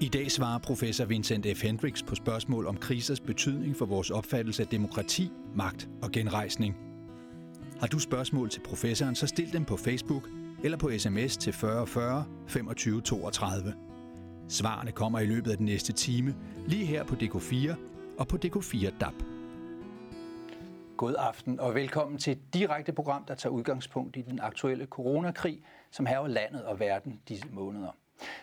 I dag svarer professor Vincent F. Hendricks på spørgsmål om krisers betydning for vores opfattelse af demokrati, magt og genrejsning. Har du spørgsmål til professoren, så stil dem på Facebook eller på sms til 40 40 25 32. Svarene kommer i løbet af den næste time, lige her på DK4 og på DK4 DAB. God aften og velkommen til et direkte program, der tager udgangspunkt i den aktuelle coronakrig, som hærger landet og verden disse måneder.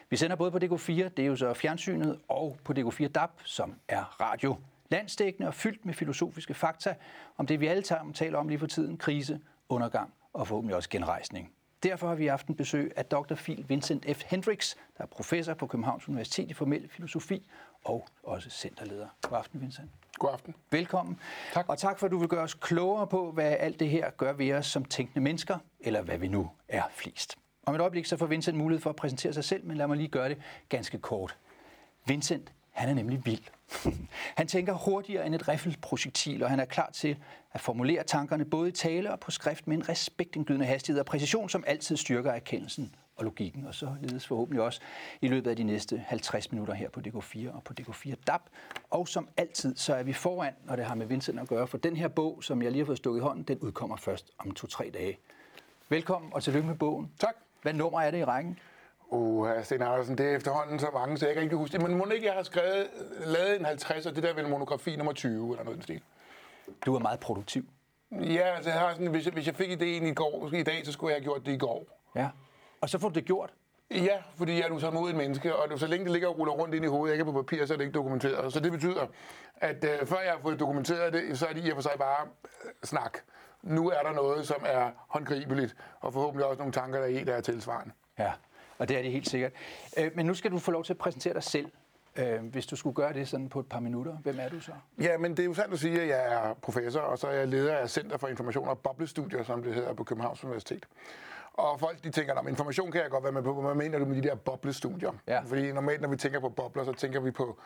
Vi sender både på DK4, det er jo så fjernsynet, og på DK4 DAB, som er radio. Landstækkende og fyldt med filosofiske fakta om det, vi alle sammen taler om lige for tiden, krise, undergang og forhåbentlig også genrejsning. Derfor har vi haft en besøg af Dr. Phil Vincent F. Hendricks, der er professor på Københavns Universitet i formel filosofi og også centerleder. God aften, Vincent. God aften. Velkommen. Tak. Og tak for, at du vil gøre os klogere på, hvad alt det her gør ved os som tænkende mennesker, eller hvad vi nu er flest. Om et øjeblik så får Vincent mulighed for at præsentere sig selv, men lad mig lige gøre det ganske kort. Vincent, han er nemlig vild. Han tænker hurtigere end et riffelprojektil, og han er klar til at formulere tankerne både i tale og på skrift med en respektindgydende hastighed og præcision, som altid styrker erkendelsen og logikken, og så ledes forhåbentlig også i løbet af de næste 50 minutter her på DK4 og på DK4 DAB. Og som altid, så er vi foran, når det har med Vincent at gøre, for den her bog, som jeg lige har fået stukket i hånden, den udkommer først om to-tre dage. Velkommen og tillykke med bogen. Tak. Hvad nummer er det i rækken? Uh, Sten Andersen, det er efterhånden så mange, så jeg kan ikke huske det. Men må ikke, jeg har skrevet, lavet en 50, og det der er vel monografi nummer 20, eller noget i den stil. Du er meget produktiv. Ja, altså jeg har sådan, hvis, jeg, hvis jeg fik idéen i går, i dag, så skulle jeg have gjort det i går. Ja. Og så får du det gjort. Ja, fordi jeg er nu et menneske, og så længe det ligger og ruller rundt ind i hovedet, ikke på papir, så er det ikke dokumenteret. Så det betyder, at øh, før jeg har fået dokumenteret det, så er det i og for sig bare øh, snak. Nu er der noget, som er håndgribeligt, og forhåbentlig også nogle tanker, der er i, der er tilsvarende. Ja, og det er det helt sikkert. Øh, men nu skal du få lov til at præsentere dig selv. Øh, hvis du skulle gøre det sådan på et par minutter, hvem er du så? Ja, men det er jo sandt at sige, at jeg er professor, og så er jeg leder af Center for Information og Boblestudier, som det hedder på Københavns Universitet. Og folk de tænker, at information kan jeg godt være med på, hvad mener du med de der boblestudier? Ja. Fordi normalt, når vi tænker på bobler, så tænker vi på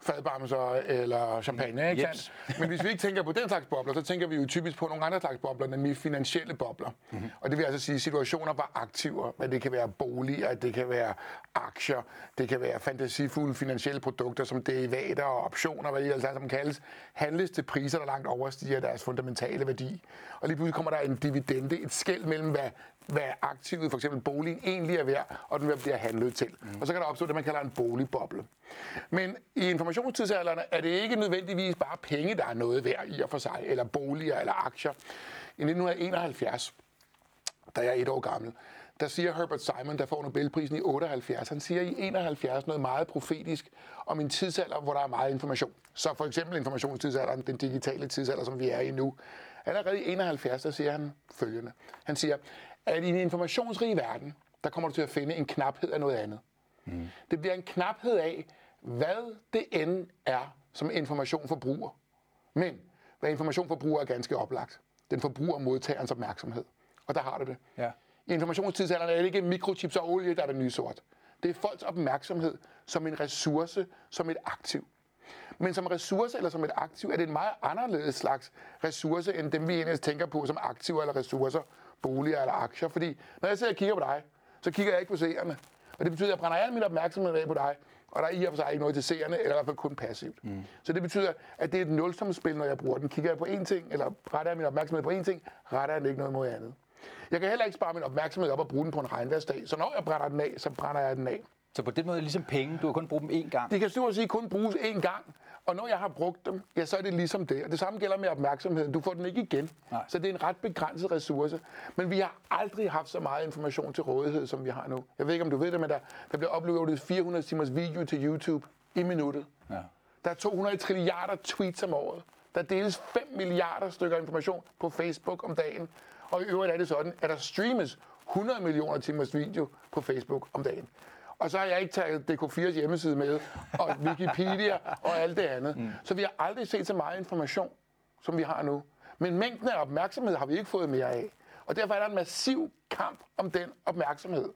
fadbamser eller champagne, ikke Yes. Men hvis vi ikke tænker på den slags bobler, så tænker vi jo typisk på nogle andre slags bobler, nemlig finansielle bobler. Mm-hmm. Og det vil altså sige situationer, hvor aktiver, men det kan være boliger, det kan være aktier, det kan være fantasifulde finansielle produkter som derivater og optioner, hvad det altså som kaldes, handles til priser, der langt overstiger deres fundamentale værdi. Og lige pludselig kommer der en dividende, et skæld mellem, hvad, hvad aktivet, for eksempel boligen, egentlig er værd, og den bliver handlet til. Mm. Og så kan der opstå det, man kalder en boligboble. Men i informationstidsalderen er det ikke nødvendigvis bare penge, der er noget værd i og for sig, eller boliger eller aktier. I 1971, da jeg er et år gammel, der siger Herbert Simon, der får Nobelprisen i 78, han siger i 71 noget meget profetisk om en tidsalder, hvor der er meget information. Så for eksempel informationstidsalderen, den digitale tidsalder, som vi er i nu. Allerede i 71, der siger han følgende. Han siger, at i en informationsrig verden, der kommer du til at finde en knaphed af noget andet. Mm. Det bliver en knaphed af, hvad det end er, som information forbruger. Men hvad information forbruger er ganske oplagt. Den forbruger modtagerens opmærksomhed. Og der har du det. Ja. I informationstidsalderen er det ikke mikrochips og olie, der er det nye sort. Det er folks opmærksomhed som en ressource, som et aktiv. Men som ressource eller som et aktiv er det en meget anderledes slags ressource, end dem vi egentlig tænker på som aktiver eller ressourcer, boliger eller aktier. Fordi når jeg sidder og kigger på dig, så kigger jeg ikke på seerne. Og det betyder, at jeg brænder al min opmærksomhed af på dig, og der er i og for sig ikke noget til seerne, eller i hvert fald kun passivt. Mm. Så det betyder, at det er et nulsumspil, når jeg bruger den. Kigger jeg på én ting, eller retter jeg min opmærksomhed på én ting, retter jeg den ikke noget mod andet. Jeg kan heller ikke spare min opmærksomhed op og bruge den på en regnværsdag, så når jeg brænder den af, så brænder jeg den af. Så på den måde er det ligesom penge. Du har kun brugt dem én gang. Det kan stort set kun bruges én gang, og når jeg har brugt dem, ja, så er det ligesom det. Og det samme gælder med opmærksomheden. Du får den ikke igen. Nej. Så det er en ret begrænset ressource. Men vi har aldrig haft så meget information til rådighed, som vi har nu. Jeg ved ikke, om du ved det, men der, der bliver uploadet 400 timers video til YouTube i minuttet. Ja. Der er 200 trilliarder tweets om året. Der deles 5 milliarder stykker information på Facebook om dagen. Og i øvrigt er det sådan, at der streames 100 millioner timers video på Facebook om dagen. Og så har jeg ikke taget DK4's hjemmeside med, og Wikipedia og alt det andet. Mm. Så vi har aldrig set så meget information, som vi har nu. Men mængden af opmærksomhed har vi ikke fået mere af. Og derfor er der en massiv kamp om den opmærksomhed.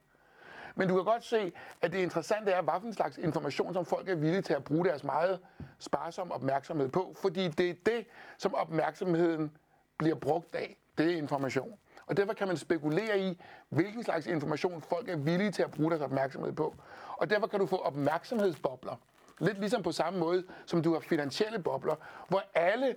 Men du kan godt se, at det interessante er, hvad for en slags information, som folk er villige til at bruge deres meget sparsomme opmærksomhed på. Fordi det er det, som opmærksomheden bliver brugt af. Det er information. Og derfor kan man spekulere i, hvilken slags information folk er villige til at bruge deres opmærksomhed på. Og derfor kan du få opmærksomhedsbobler. Lidt ligesom på samme måde, som du har finansielle bobler, hvor alle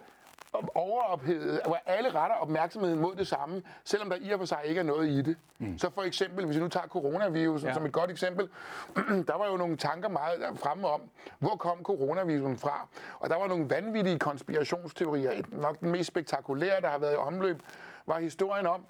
overophedet, hvor alle retter opmærksomheden mod det samme, selvom der i og for sig ikke er noget i det. Mm. Så for eksempel, hvis vi nu tager coronavirusen ja. som et godt eksempel, der var jo nogle tanker meget fremme om, hvor kom coronavirusen fra? Og der var nogle vanvittige konspirationsteorier. Nok den mest spektakulære, der har været i omløb, var historien om,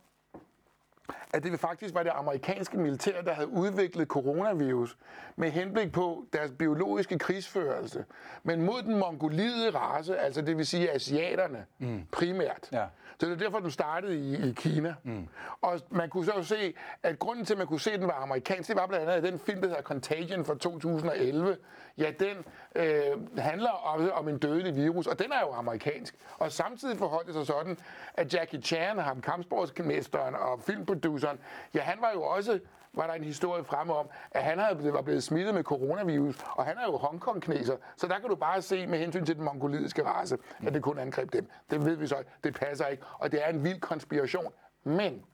at det faktisk var det amerikanske militær, der havde udviklet coronavirus med henblik på deres biologiske krigsførelse, men mod den mongolide race, altså det vil sige asiaterne mm. primært. Ja. Så det er derfor, den startede i, i Kina. Mm. Og man kunne så se, at grunden til, at man kunne se, at den var amerikansk, det var blandt andet, den film, der hedder Contagion fra 2011, ja, den øh, handler også om en dødelig virus, og den er jo amerikansk. Og samtidig forholdt det sig sådan, at Jackie Chan, ham kampsportsmesteren og filmproduceren, ja, han var jo også var der en historie fremme om, at han havde, var blevet smittet med coronavirus, og han er jo Hongkong-kneser, så der kan du bare se med hensyn til den mongolidiske race, at det kun angreb dem. Det ved vi så, det passer ikke, og det er en vild konspiration. Men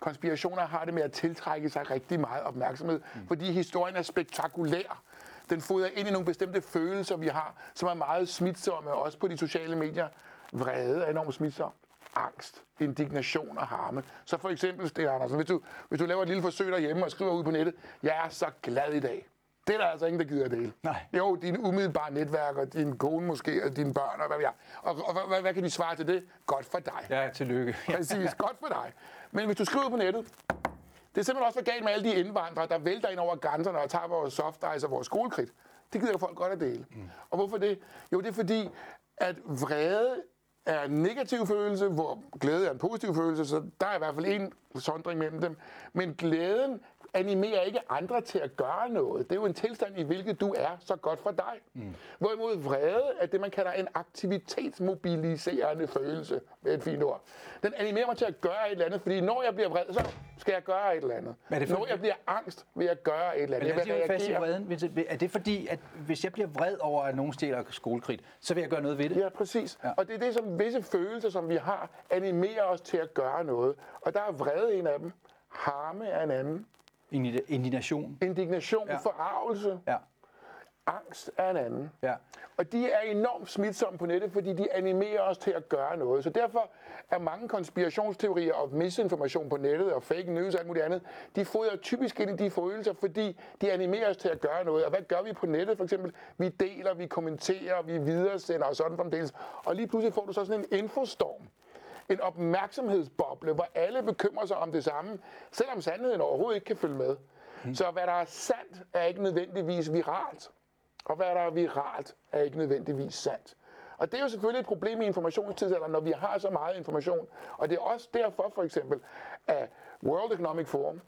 konspirationer har det med at tiltrække sig rigtig meget opmærksomhed, mm. fordi historien er spektakulær. Den fodrer ind i nogle bestemte følelser, vi har, som er meget smitsomme, også på de sociale medier. Vrede er enormt smitsom angst, indignation og harme. Så for eksempel, Sten Andersen, hvis du, hvis du laver et lille forsøg derhjemme og skriver ud på nettet, jeg er så glad i dag. Det er der altså ingen, der gider at dele. Nej. Jo, dine umiddelbare netværk, og din kone måske, og dine børn, og hvad vi er. Og, og, og hvad, hvad kan de svare til det? Godt for dig. Ja, tillykke. Præcis, godt for dig. Men hvis du skriver på nettet, det er simpelthen også for galt med alle de indvandrere, der vælter ind over grænserne og tager vores soft ice og vores skolekridt. Det gider folk godt at dele. Mm. Og hvorfor det? Jo, det er fordi, at vrede er en negativ følelse, hvor glæde er en positiv følelse, så der er i hvert fald en sondring mellem dem. Men glæden animerer ikke andre til at gøre noget. Det er jo en tilstand, i hvilket du er så godt for dig. Mm. Hvorimod vrede er det, man kalder en aktivitetsmobiliserende følelse, med et fint ord. Den animerer mig til at gøre et eller andet, fordi når jeg bliver vred, så skal jeg gøre et eller andet. Er det for... Når jeg bliver angst, vil jeg gøre et eller andet. Men jeg vil fast i vreden. Er det fordi, at hvis jeg bliver vred over, at nogen stjæler skolekridt, så vil jeg gøre noget ved det? Ja, præcis. Ja. Og det er det, som visse følelser, som vi har, animerer os til at gøre noget. Og der er vrede en af dem. Harme er en anden. Indignation. Indignation, ja. forarvelse. Ja. Angst er en anden. Ja. Og de er enormt smitsomme på nettet, fordi de animerer os til at gøre noget. Så derfor er mange konspirationsteorier og misinformation på nettet og fake news og alt muligt andet, de fodrer typisk ind i de følelser, fordi de animerer os til at gøre noget. Og hvad gør vi på nettet for eksempel? Vi deler, vi kommenterer, vi videresender og sådan fremdeles. Og lige pludselig får du så sådan en infostorm en opmærksomhedsboble, hvor alle bekymrer sig om det samme, selvom sandheden overhovedet ikke kan følge med. Mm. Så hvad der er sandt, er ikke nødvendigvis viralt. Og hvad der er viralt, er ikke nødvendigvis sandt. Og det er jo selvfølgelig et problem i informationstidsalderen, når vi har så meget information. Og det er også derfor for eksempel, at World Economic Forum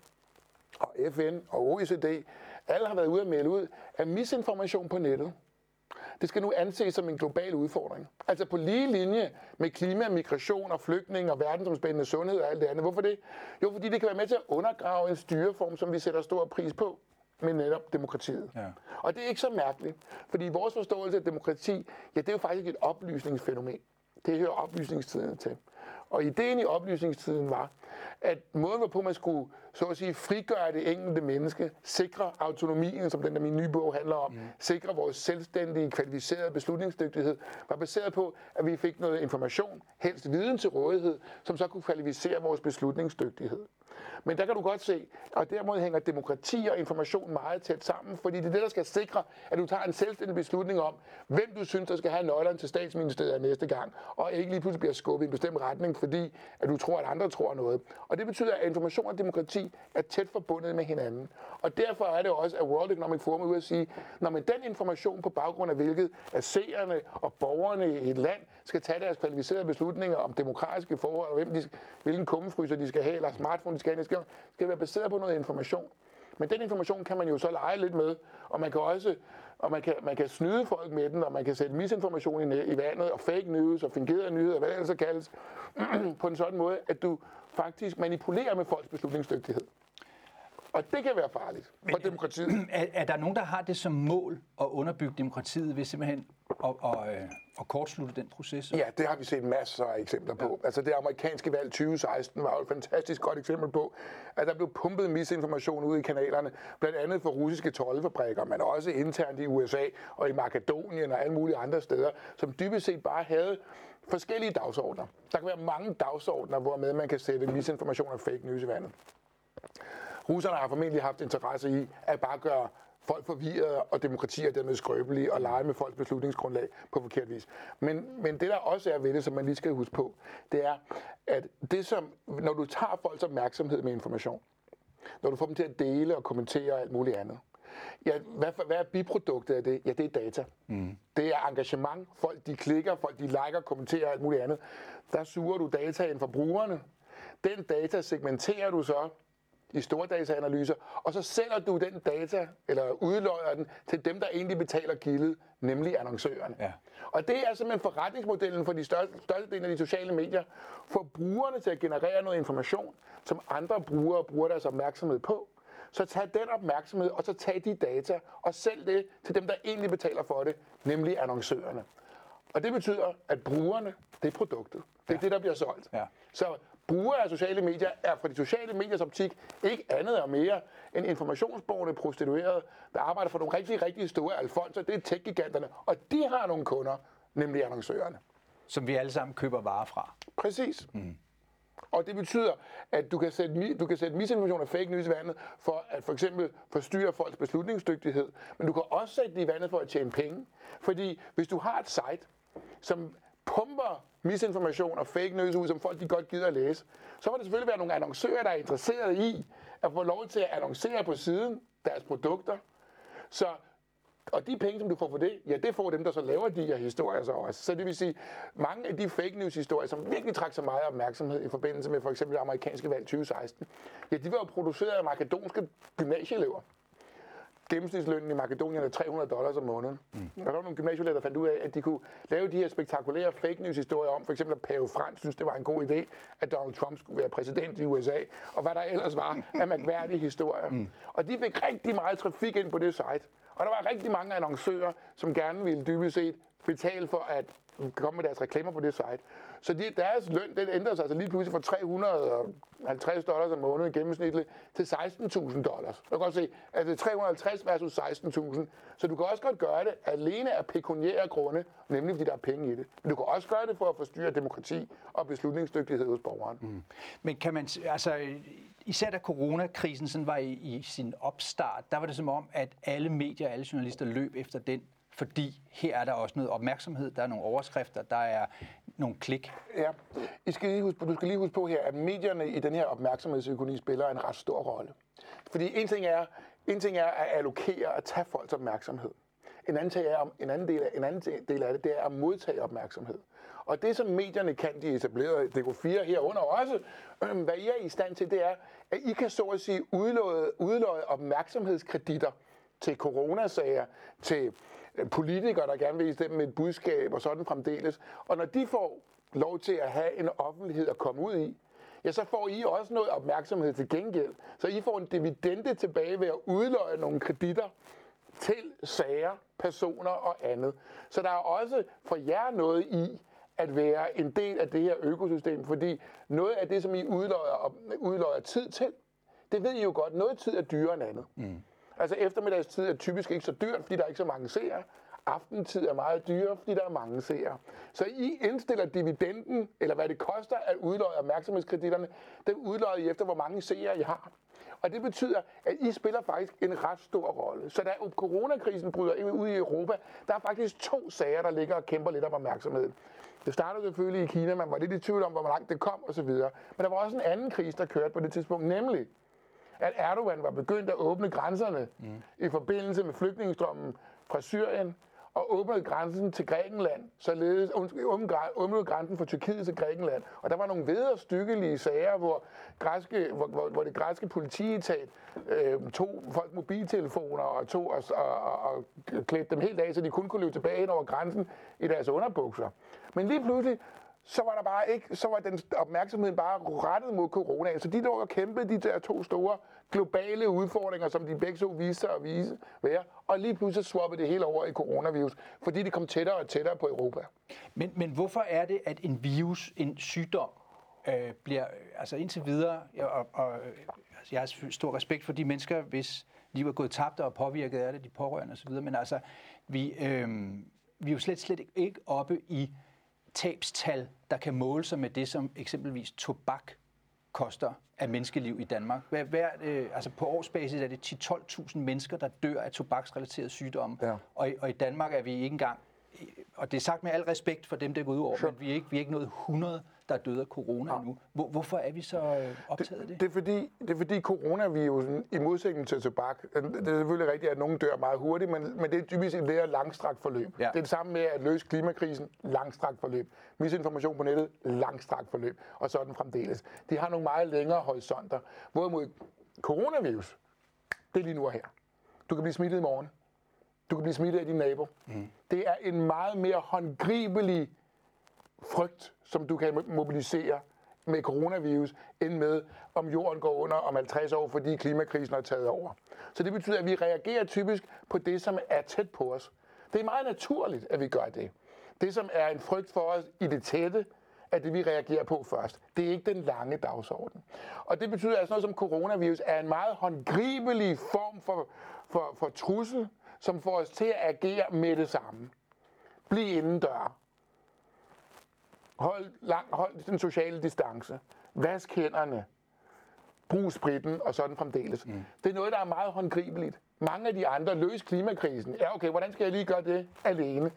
og FN og OECD, alle har været ude at melde ud, at misinformation på nettet, det skal nu anses som en global udfordring. Altså på lige linje med klima, migration og flygtning og verdensomspændende sundhed og alt det andet. Hvorfor det? Jo, fordi det kan være med til at undergrave en styreform, som vi sætter stor pris på med netop demokratiet. Ja. Og det er ikke så mærkeligt, fordi vores forståelse af demokrati, ja, det er jo faktisk et oplysningsfænomen. Det hører oplysningstiden til. Og ideen i oplysningstiden var, at måden, hvorpå man skulle så at sige, frigøre det enkelte menneske, sikre autonomien, som den der min nye bog handler om, mm. sikre vores selvstændige, kvalificerede beslutningsdygtighed, var baseret på, at vi fik noget information, helst viden til rådighed, som så kunne kvalificere vores beslutningsdygtighed. Men der kan du godt se, og dermed hænger demokrati og information meget tæt sammen, fordi det er det, der skal sikre, at du tager en selvstændig beslutning om, hvem du synes, der skal have nøglerne til statsministeriet næste gang, og ikke lige pludselig bliver skubbet i en bestemt retning, fordi at du tror, at andre tror noget. Og det betyder, at information og demokrati er tæt forbundet med hinanden. Og derfor er det også, at World Economic Forum er ude at sige, når man den information på baggrund af hvilket at seerne og borgerne i et land skal tage deres kvalificerede beslutninger om demokratiske forhold, og hvem de, hvilken kummefryser de skal have, eller smartphone de skal have, skal, skal være baseret på noget information. Men den information kan man jo så lege lidt med, og man kan også og man kan, man kan snyde folk med den, og man kan sætte misinformation i, i vandet, og fake news, og fingerede nyheder, hvad det ellers kaldes, på en sådan måde, at du faktisk manipulerer med folks beslutningsdygtighed. Og det kan være farligt for demokratiet. Er, er der nogen, der har det som mål at underbygge demokratiet ved simpelthen at, at, øh, at kortslutte den proces? Ja, det har vi set masser af eksempler på. Ja. Altså det amerikanske valg 2016 var jo et fantastisk godt eksempel på, at der blev pumpet misinformation ud i kanalerne, blandt andet for russiske tolvfabrikker, men også internt i USA og i Makedonien og alle mulige andre steder, som dybest set bare havde forskellige dagsordner. Der kan være mange dagsordner, hvor med man kan sætte misinformation og fake news i vandet. Russerne har formentlig haft interesse i at bare gøre folk forvirrede og demokratier dermed skrøbelige og lege med folks beslutningsgrundlag på forkert vis. Men, men det der også er ved det, som man lige skal huske på, det er, at det som, når du tager folks opmærksomhed med information, når du får dem til at dele og kommentere og alt muligt andet, Ja, hvad, hvad er biproduktet af det? Ja, det er data. Mm. Det er engagement. Folk de klikker, folk de liker, kommenterer og alt muligt andet. Der suger du data ind fra brugerne. Den data segmenterer du så i store dataanalyser, og så sælger du den data, eller udløjer den, til dem, der egentlig betaler gildet, nemlig annoncørerne. Ja. Og det er simpelthen forretningsmodellen for de største, største del af de sociale medier, for brugerne til at generere noget information, som andre brugere bruger deres opmærksomhed på. Så tag den opmærksomhed, og så tag de data, og sælg det til dem, der egentlig betaler for det, nemlig annoncørerne. Og det betyder, at brugerne, det er produktet. Det er ja. det, der bliver solgt. Ja. Så brugere af sociale medier er fra de sociale mediers optik ikke andet og mere end informationsborgerne prostituerede, der arbejder for nogle rigtig, rigtig store alfonser. Det er tech-giganterne, og de har nogle kunder, nemlig annoncørerne. Som vi alle sammen køber varer fra. Præcis. Mm. Og det betyder, at du kan sætte, du kan sætte misinformation og fake news i vandet for at for eksempel forstyrre folks beslutningsdygtighed, men du kan også sætte det i vandet for at tjene penge. Fordi hvis du har et site, som pumper misinformation og fake news ud, som folk de godt gider at læse, så må det selvfølgelig være nogle annoncører, der er interesseret i at få lov til at annoncere på siden deres produkter. Så og de penge, som du får for det, ja, det får dem, der så laver de her historier så også. Så det vil sige, mange af de fake news historier, som virkelig trak så meget opmærksomhed i forbindelse med for eksempel det amerikanske valg 2016, ja, de var jo produceret af makedonske gymnasieelever gennemsnitslønnen i Makedonien er 300 dollars om måneden. Mm. Der var nogle gymnasielærer, der fandt ud af, at de kunne lave de her spektakulære fake news historier om, for eksempel at Pave Frans synes, det var en god idé, at Donald Trump skulle være præsident i USA, og hvad der ellers var af mærkværdige historier. Mm. Og de fik rigtig meget trafik ind på det site. Og der var rigtig mange annoncører, som gerne ville dybest set betale for at komme med deres reklamer på det site. Så de, deres løn, den ændrer sig altså lige pludselig fra 350 dollars om måneden gennemsnitligt til 16.000 dollars. Du kan godt se, at det er 350 versus 16.000. Så du kan også godt gøre det alene af pekuniære grunde, nemlig fordi der er penge i det. Men du kan også gøre det for at forstyrre demokrati og beslutningsdygtighed hos borgeren. Mm. Men kan man, altså, især da coronakrisen sådan var i, i sin opstart, der var det som om, at alle medier, alle journalister løb efter den fordi her er der også noget opmærksomhed, der er nogle overskrifter, der er nogle klik. Ja, I skal lige huske, du skal lige huske på her, at medierne i den her opmærksomhedsøkonomi spiller en ret stor rolle. Fordi en ting er, en ting er at allokere og tage folks opmærksomhed. En anden, ting er, en, anden del af, en anden del af det, det er at modtage opmærksomhed. Og det, som medierne kan, de etablerede DK4 herunder også, øh, hvad I er i stand til, det er, at I kan så at sige udlåde, udlåde opmærksomhedskreditter til coronasager, til politikere, der gerne vil istemme med et budskab og sådan fremdeles. Og når de får lov til at have en offentlighed at komme ud i, ja, så får I også noget opmærksomhed til gengæld. Så I får en dividende tilbage ved at udløje nogle kreditter til sager, personer og andet. Så der er også for jer noget i at være en del af det her økosystem, fordi noget af det, som I udløjer, udløjer tid til, det ved I jo godt, noget tid er dyrere end andet. Mm. Altså eftermiddagstid er typisk ikke så dyrt, fordi der er ikke så mange seere. Aftentid er meget dyrere, fordi der er mange seere. Så I indstiller dividenden, eller hvad det koster at udløje opmærksomhedskreditterne, den udløjer I efter, hvor mange seere I har. Og det betyder, at I spiller faktisk en ret stor rolle. Så da coronakrisen bryder ud i Europa, der er faktisk to sager, der ligger og kæmper lidt om opmærksomheden. Det startede selvfølgelig i Kina, man var lidt i tvivl om, hvor langt det kom osv. Men der var også en anden krise, der kørte på det tidspunkt, nemlig at Erdogan var begyndt at åbne grænserne mm. i forbindelse med flygtningestrømmen fra Syrien, og åbnede grænsen til Grækenland, således åbnede grænsen fra Tyrkiet til Grækenland. Og der var nogle vederstykkelige sager, hvor, græske, hvor, hvor, hvor det græske politietat øh, tog folk mobiltelefoner og tog og, og, og, og klædte dem helt af, så de kun kunne løbe tilbage ind over grænsen i deres underbukser. Men lige pludselig så var der bare ikke, så var den opmærksomhed bare rettet mod corona. Så de lå og kæmpede de der to store globale udfordringer, som de begge så viste sig at vise, være. Og lige pludselig swappede det hele over i coronavirus, fordi det kom tættere og tættere på Europa. Men, men hvorfor er det, at en virus, en sygdom, øh, bliver, altså indtil videre, og, og øh, altså jeg har stor respekt for de mennesker, hvis liv er gået tabt og påvirket af det, de pårørende osv., men altså, vi, øh, vi er jo slet, slet ikke oppe i tabstal, der kan måle sig med det, som eksempelvis tobak koster af menneskeliv i Danmark. Hver, hver, øh, altså på årsbasis er det 10-12.000 mennesker, der dør af tobaksrelaterede sygdomme. Ja. Og, og i Danmark er vi ikke engang, og det er sagt med al respekt for dem, der går ud over, sure. men vi er, ikke, vi er ikke nået 100 der er døde af corona ja. nu. Hvor, hvorfor er vi så øh, optaget af det? Det, er fordi, det er fordi coronavirusen, i modsætning til tobak, det er selvfølgelig rigtigt, at nogen dør meget hurtigt, men, men det er typisk et mere langstrakt forløb. Ja. Det er det samme med at løse klimakrisen, langstrakt forløb. Misinformation på nettet, langstrakt forløb, og sådan fremdeles. De har nogle meget længere horisonter. Hvorimod coronavirus, det er lige nu og her. Du kan blive smittet i morgen. Du kan blive smittet af din nabo. Mm. Det er en meget mere håndgribelig frygt, som du kan mobilisere med coronavirus, end med, om jorden går under om 50 år, fordi klimakrisen har taget over. Så det betyder, at vi reagerer typisk på det, som er tæt på os. Det er meget naturligt, at vi gør det. Det, som er en frygt for os i det tætte, er det, vi reagerer på først. Det er ikke den lange dagsorden. Og det betyder, at sådan noget som coronavirus er en meget håndgribelig form for, for, for trussel, som får os til at agere med det samme. Bliv indendør. Hold, lang, hold den sociale distance. Vask hænderne. Brug spritten og sådan fremdeles. Mm. Det er noget, der er meget håndgribeligt. Mange af de andre løs klimakrisen. Ja, okay, hvordan skal jeg lige gøre det alene?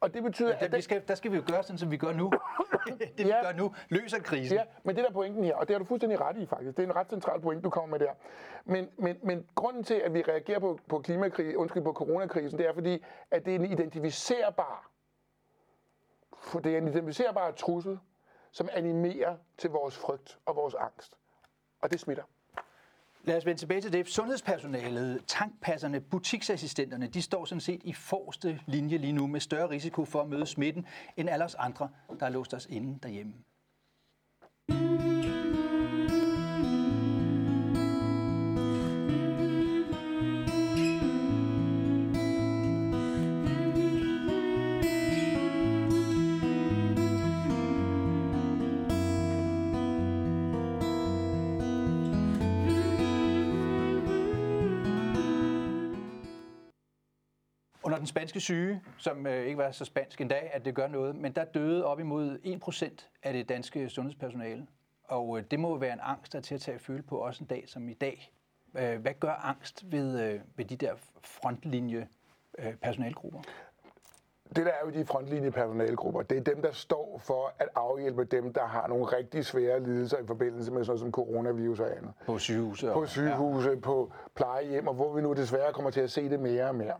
Og det betyder, ja, det, at... skal, der skal vi jo gøre sådan, som vi gør nu. det vi ja, gør nu, løser krisen. Ja, men det der pointen her, og det har du fuldstændig ret i faktisk, det er en ret central point, du kommer med der. Men, men, men grunden til, at vi reagerer på, på, klimakrig, undskyld, på coronakrisen, det er fordi, at det er en identificerbar for det er en identificerbar trussel, som animerer til vores frygt og vores angst. Og det smitter. Lad os vende tilbage til det. Sundhedspersonalet, tankpasserne, butiksassistenterne, de står sådan set i forreste linje lige nu med større risiko for at møde smitten end alle os andre, der har låst os inde derhjemme. Under den spanske syge, som øh, ikke var så spansk endda, at det gør noget, men der døde op imod 1% af det danske sundhedspersonale. Og øh, det må være en angst, der er til at tage at føle på også en dag som i dag. Øh, hvad gør angst ved, øh, ved de der frontlinje øh, personalgrupper? Det der er jo de frontlinje personalgrupper, det er dem, der står for at afhjælpe dem, der har nogle rigtig svære lidelser i forbindelse med sådan noget som coronavirus og andet. På sygehuse. På sygehuse, ja. på plejehjem, og hvor vi nu desværre kommer til at se det mere og mere.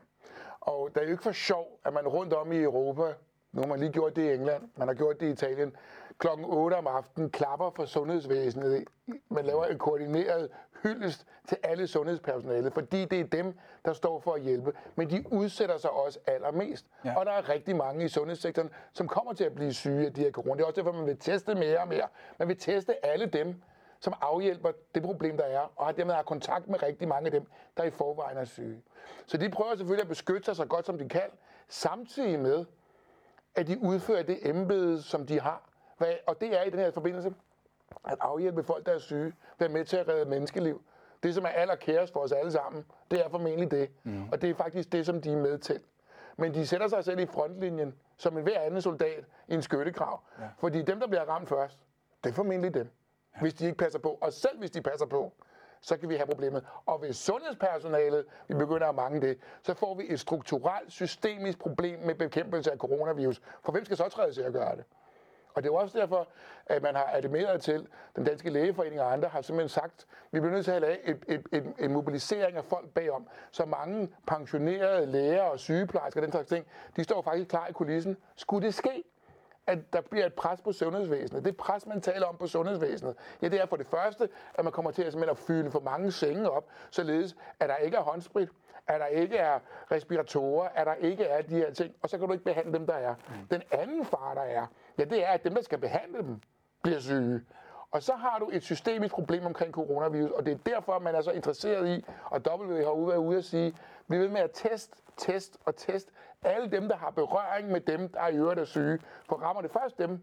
Og det er jo ikke for sjov, at man rundt om i Europa, nu har man lige gjort det i England, man har gjort det i Italien, klokken 8 om aftenen klapper for sundhedsvæsenet. Man laver en koordineret hyldest til alle sundhedspersonalet, fordi det er dem, der står for at hjælpe. Men de udsætter sig også allermest. Ja. Og der er rigtig mange i sundhedssektoren, som kommer til at blive syge af de her corona. Det er også derfor, man vil teste mere og mere. Man vil teste alle dem, som afhjælper det problem, der er, og har dermed har kontakt med rigtig mange af dem, der i forvejen er syge. Så de prøver selvfølgelig at beskytte sig så godt som de kan, samtidig med, at de udfører det embede, som de har. Og det er i den her forbindelse at afhjælpe folk, der er syge, være med til at redde menneskeliv. Det, som er allerkærest for os alle sammen, det er formentlig det. Mm. Og det er faktisk det, som de er med til. Men de sætter sig selv i frontlinjen, som en hver anden soldat i en skyttegrav. Ja. Fordi dem, der bliver ramt først, det er formentlig dem hvis de ikke passer på. Og selv hvis de passer på, så kan vi have problemet. Og hvis sundhedspersonalet, vi begynder at mange det, så får vi et strukturelt, systemisk problem med bekæmpelse af coronavirus. For hvem skal så træde til at gøre det? Og det er jo også derfor, at man har animeret til, den danske lægeforening og andre har simpelthen sagt, at vi bliver nødt til at have et, et, et, en mobilisering af folk bagom. Så mange pensionerede læger og sygeplejersker og den slags ting, de står faktisk klar i kulissen. Skulle det ske, at der bliver et pres på sundhedsvæsenet. Det pres, man taler om på sundhedsvæsenet, ja, det er for det første, at man kommer til at, at fylde for mange senge op, således at der ikke er håndsprit, at der ikke er respiratorer, at der ikke er de her ting, og så kan du ikke behandle dem, der er. Mm. Den anden far, der er, ja, det er, at dem, der skal behandle dem, bliver syge. Og så har du et systemisk problem omkring coronavirus, og det er derfor, man er så interesseret i, og WHO har været ude at sige, bliv ved med at teste, test og test alle dem, der har berøring med dem, der er i øvrigt er syge. For rammer det først dem,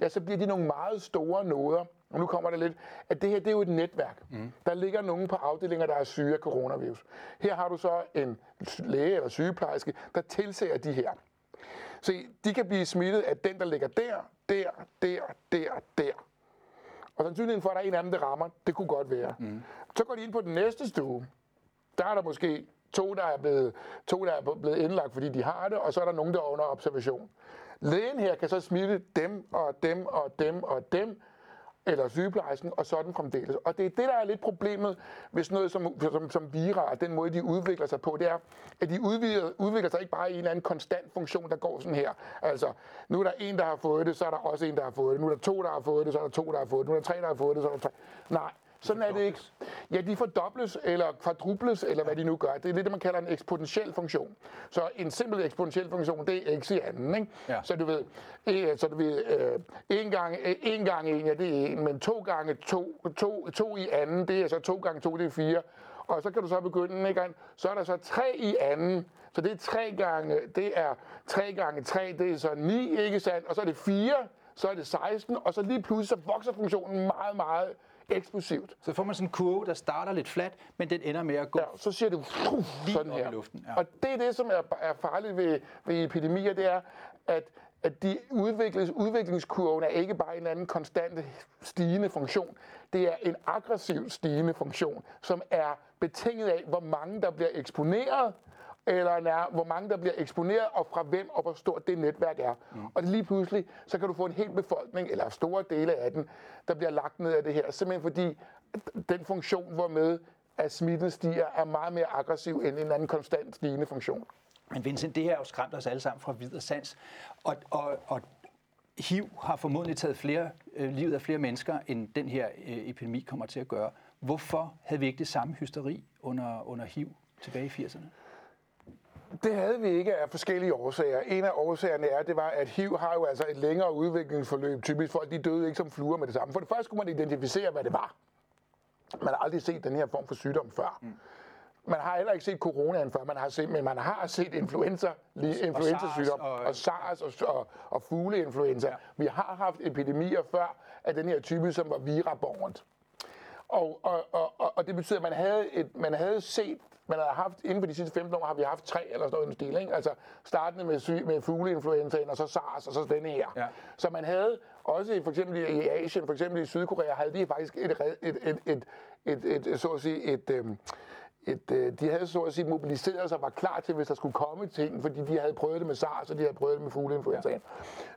ja, så bliver de nogle meget store noder. Og nu kommer der lidt, at det her det er jo et netværk. Mm. Der ligger nogen på afdelinger, der er syge af coronavirus. Her har du så en læge eller sygeplejerske, der tilser de her. Så de kan blive smittet af den, der ligger der, der, der, der, der. Og sandsynligheden for, at der er en af dem, der rammer, det kunne godt være. Mm. Så går de ind på den næste stue. Der er der måske to, der er blevet, to, der er blevet indlagt, fordi de har det, og så er der nogen, der er under observation. Lægen her kan så smitte dem og dem og dem og dem, eller sygeplejersken, og sådan fremdeles. Og det er det, der er lidt problemet, hvis noget som, som, som vira, den måde, de udvikler sig på, det er, at de udvikler, udvikler sig ikke bare i en eller anden konstant funktion, der går sådan her. Altså, nu er der en, der har fået det, så er der også en, der har fået det. Nu er der to, der har fået det, så er der to, der har fået det. Nu er der tre, der har fået det, så er der tre. Nej, sådan er det ikke. Ja, de fordobles eller kvadrubles, eller hvad de nu gør. Det er det, man kalder en eksponentiel funktion. Så en simpel eksponentiel funktion, det er x i anden. Ikke? Ja. Så du ved, øh, så du ved øh, en, gang, øh, en gang en, ja, det er en, men to gange to, to, to i anden, det er så to gange to, det er fire. Og så kan du så begynde, ikke? så er der så tre i anden, så det er tre gange, det er tre gange tre, det er så ni, ikke sandt? Og så er det fire, så er det 16, og så lige pludselig så vokser funktionen meget, meget eksplosivt. Så får man sådan en kurve, der starter lidt flat, men den ender med at gå ja, så siger du lige sådan her. i luften. Ja. Og det er det, som er, er farligt ved, ved epidemier, det er, at at de udvikles, udviklingskurven er ikke bare en anden konstant stigende funktion. Det er en aggressiv stigende funktion, som er betinget af, hvor mange der bliver eksponeret, eller nær, hvor mange der bliver eksponeret, og fra hvem, og hvor stort det netværk er. Mm. Og lige pludselig, så kan du få en hel befolkning, eller store dele af den, der bliver lagt ned af det her. Simpelthen fordi den funktion, hvor med at smitten stiger, er meget mere aggressiv end en anden konstant stigende funktion. Men Vincent, det her har jo skræmt os alle sammen fra videre sans. Og, og, og HIV har formodentlig taget flere, øh, livet af flere mennesker, end den her øh, epidemi kommer til at gøre. Hvorfor havde vi ikke det samme hysteri under, under HIV tilbage i 80'erne? Det havde vi ikke af forskellige årsager. En af årsagerne er, det var, at HIV har jo altså et længere udviklingsforløb. Typisk folk, de døde ikke som fluer med det samme. For det første skulle man identificere, hvad det var. Man har aldrig set den her form for sygdom før. Mm. Man har heller ikke set coronaen før, man har set, men man har set influenza, influenza-sygdom, og, og SARS og, og, og fugleinfluenza. Ja. Vi har haft epidemier før af den her type, som var virabornt. Og, og, og, og det betyder, at man havde, et, man havde set man har haft, inden for de sidste 15 år har vi haft tre eller sådan noget stil, ikke? Altså startende med, syg, med fugleinfluenzaen, og så SARS, og så denne her. Ja. Så man havde også for eksempel i Asien, for eksempel i Sydkorea, havde de faktisk et, et, et, et, et, et, et, så at sige, et, øhm, et, øh, de havde så at sige mobiliseret sig og var klar til, hvis der skulle komme ting, fordi de havde prøvet det med SARS, og de havde prøvet det med fugleinfluenzaen. Ja.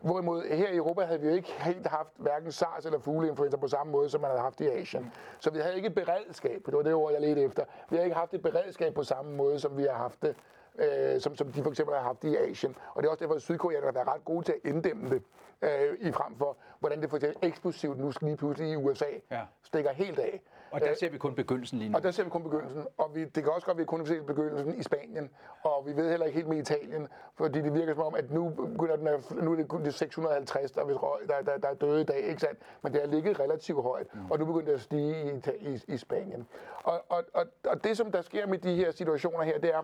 Hvorimod her i Europa havde vi jo ikke helt haft hverken SARS eller fugleinfluenza på samme måde, som man havde haft i Asien. Så vi havde ikke et beredskab, det var det ord, jeg ledte efter. Vi havde ikke haft et beredskab på samme måde, som vi har haft det øh, som, som de for eksempel har haft i Asien. Og det er også derfor, at sydkoreanerne været ret gode til at inddæmme det, øh, i frem for, hvordan det for eksempel eksplosivt nu lige pludselig i USA ja. stikker helt af. Og der ser vi kun begyndelsen lige nu. Og der ser vi kun begyndelsen. Og vi, det kan også godt, at vi kun se begyndelsen i Spanien. Og vi ved heller ikke helt med Italien, fordi det virker som om, at nu, den at, nu er det kun de 650, der, der, der, der er døde i dag, ikke sandt? Men det har ligget relativt højt, mm. og nu begynder det at stige i, i, i Spanien. Og, og, og, og det, som der sker med de her situationer her, det er,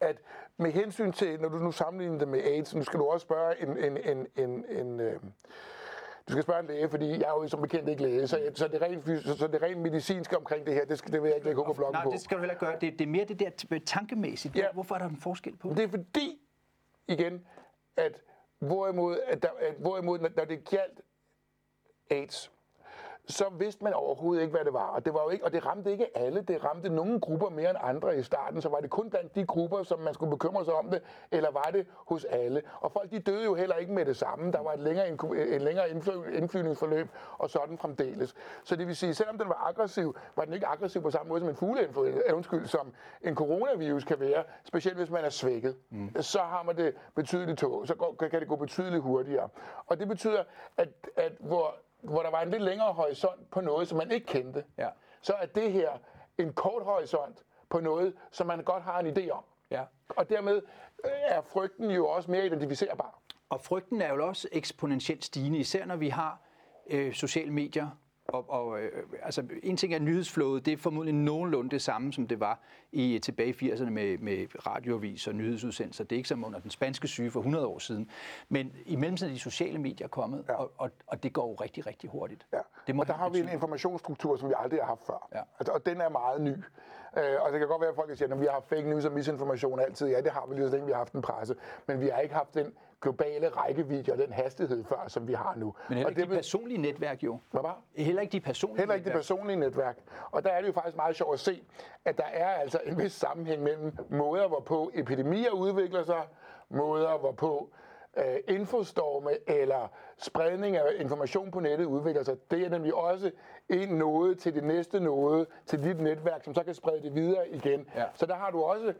at med hensyn til, når du nu sammenligner det med AIDS, nu skal du også spørge en, en, en, en, en øh, du skal spørge en læge, fordi jeg er jo som bekendt ikke læge, så, så, det, rent, så, så det rent medicinske omkring det her, det, skal, det vil jeg ikke lægge på bloggen Nej, på. det skal du heller gøre. Det, det er mere det der tankemæssigt. Ja. Hvorfor er der en forskel på det? Det er fordi, igen, at hvorimod, at der, at hvorimod når det galt AIDS, så vidste man overhovedet ikke, hvad det var. Og det, var jo ikke, og det ramte ikke alle. Det ramte nogle grupper mere end andre i starten. Så var det kun blandt de grupper, som man skulle bekymre sig om det, eller var det hos alle? Og folk de døde jo heller ikke med det samme. Der var et længere, en længere indflyvningsforløb, og sådan fremdeles. Så det vil sige, selvom den var aggressiv, var den ikke aggressiv på samme måde som en fugleinfluenza, undskyld, som en coronavirus kan være, specielt hvis man er svækket. Mm. Så har man det betydeligt tog, så går, kan det gå betydeligt hurtigere. Og det betyder, at, at hvor hvor der var en lidt længere horisont på noget, som man ikke kendte, ja. så er det her en kort horisont på noget, som man godt har en idé om. Ja. Og dermed øh, er frygten jo også mere identificerbar. Og frygten er jo også eksponentielt stigende, især når vi har øh, sociale medier. Og, og øh, altså, en ting er nyhedsflowet, det er formodentlig nogenlunde det samme, som det var i tilbage i 80'erne med, med radioavis og nyhedsudsendelser. Det er ikke som under den spanske syge for 100 år siden. Men i mellemtiden er de sociale medier kommet, ja. og, og, og det går jo rigtig, rigtig hurtigt. Ja. Det må og der har vi en informationsstruktur, som vi aldrig har haft før. Ja. Altså, og den er meget ny. Øh, og det kan godt være, at folk siger, at vi har haft fake news og misinformation altid. Ja, det har vi lige så længe vi har haft en presse. Men vi har ikke haft den globale rækkevidde og den hastighed før, som vi har nu. Men heller og ikke det de personlige netværk jo. Hvad var? Heller ikke de personlige Heller ikke det netværk. personlige netværk. Og der er det jo faktisk meget sjovt at se, at der er altså en vis sammenhæng mellem måder, hvorpå epidemier udvikler sig, måder, hvorpå øh, infostorme eller spredning af information på nettet udvikler sig. Det er nemlig også en node til det næste node, til dit netværk, som så kan sprede det videre igen. Ja. Så der har du også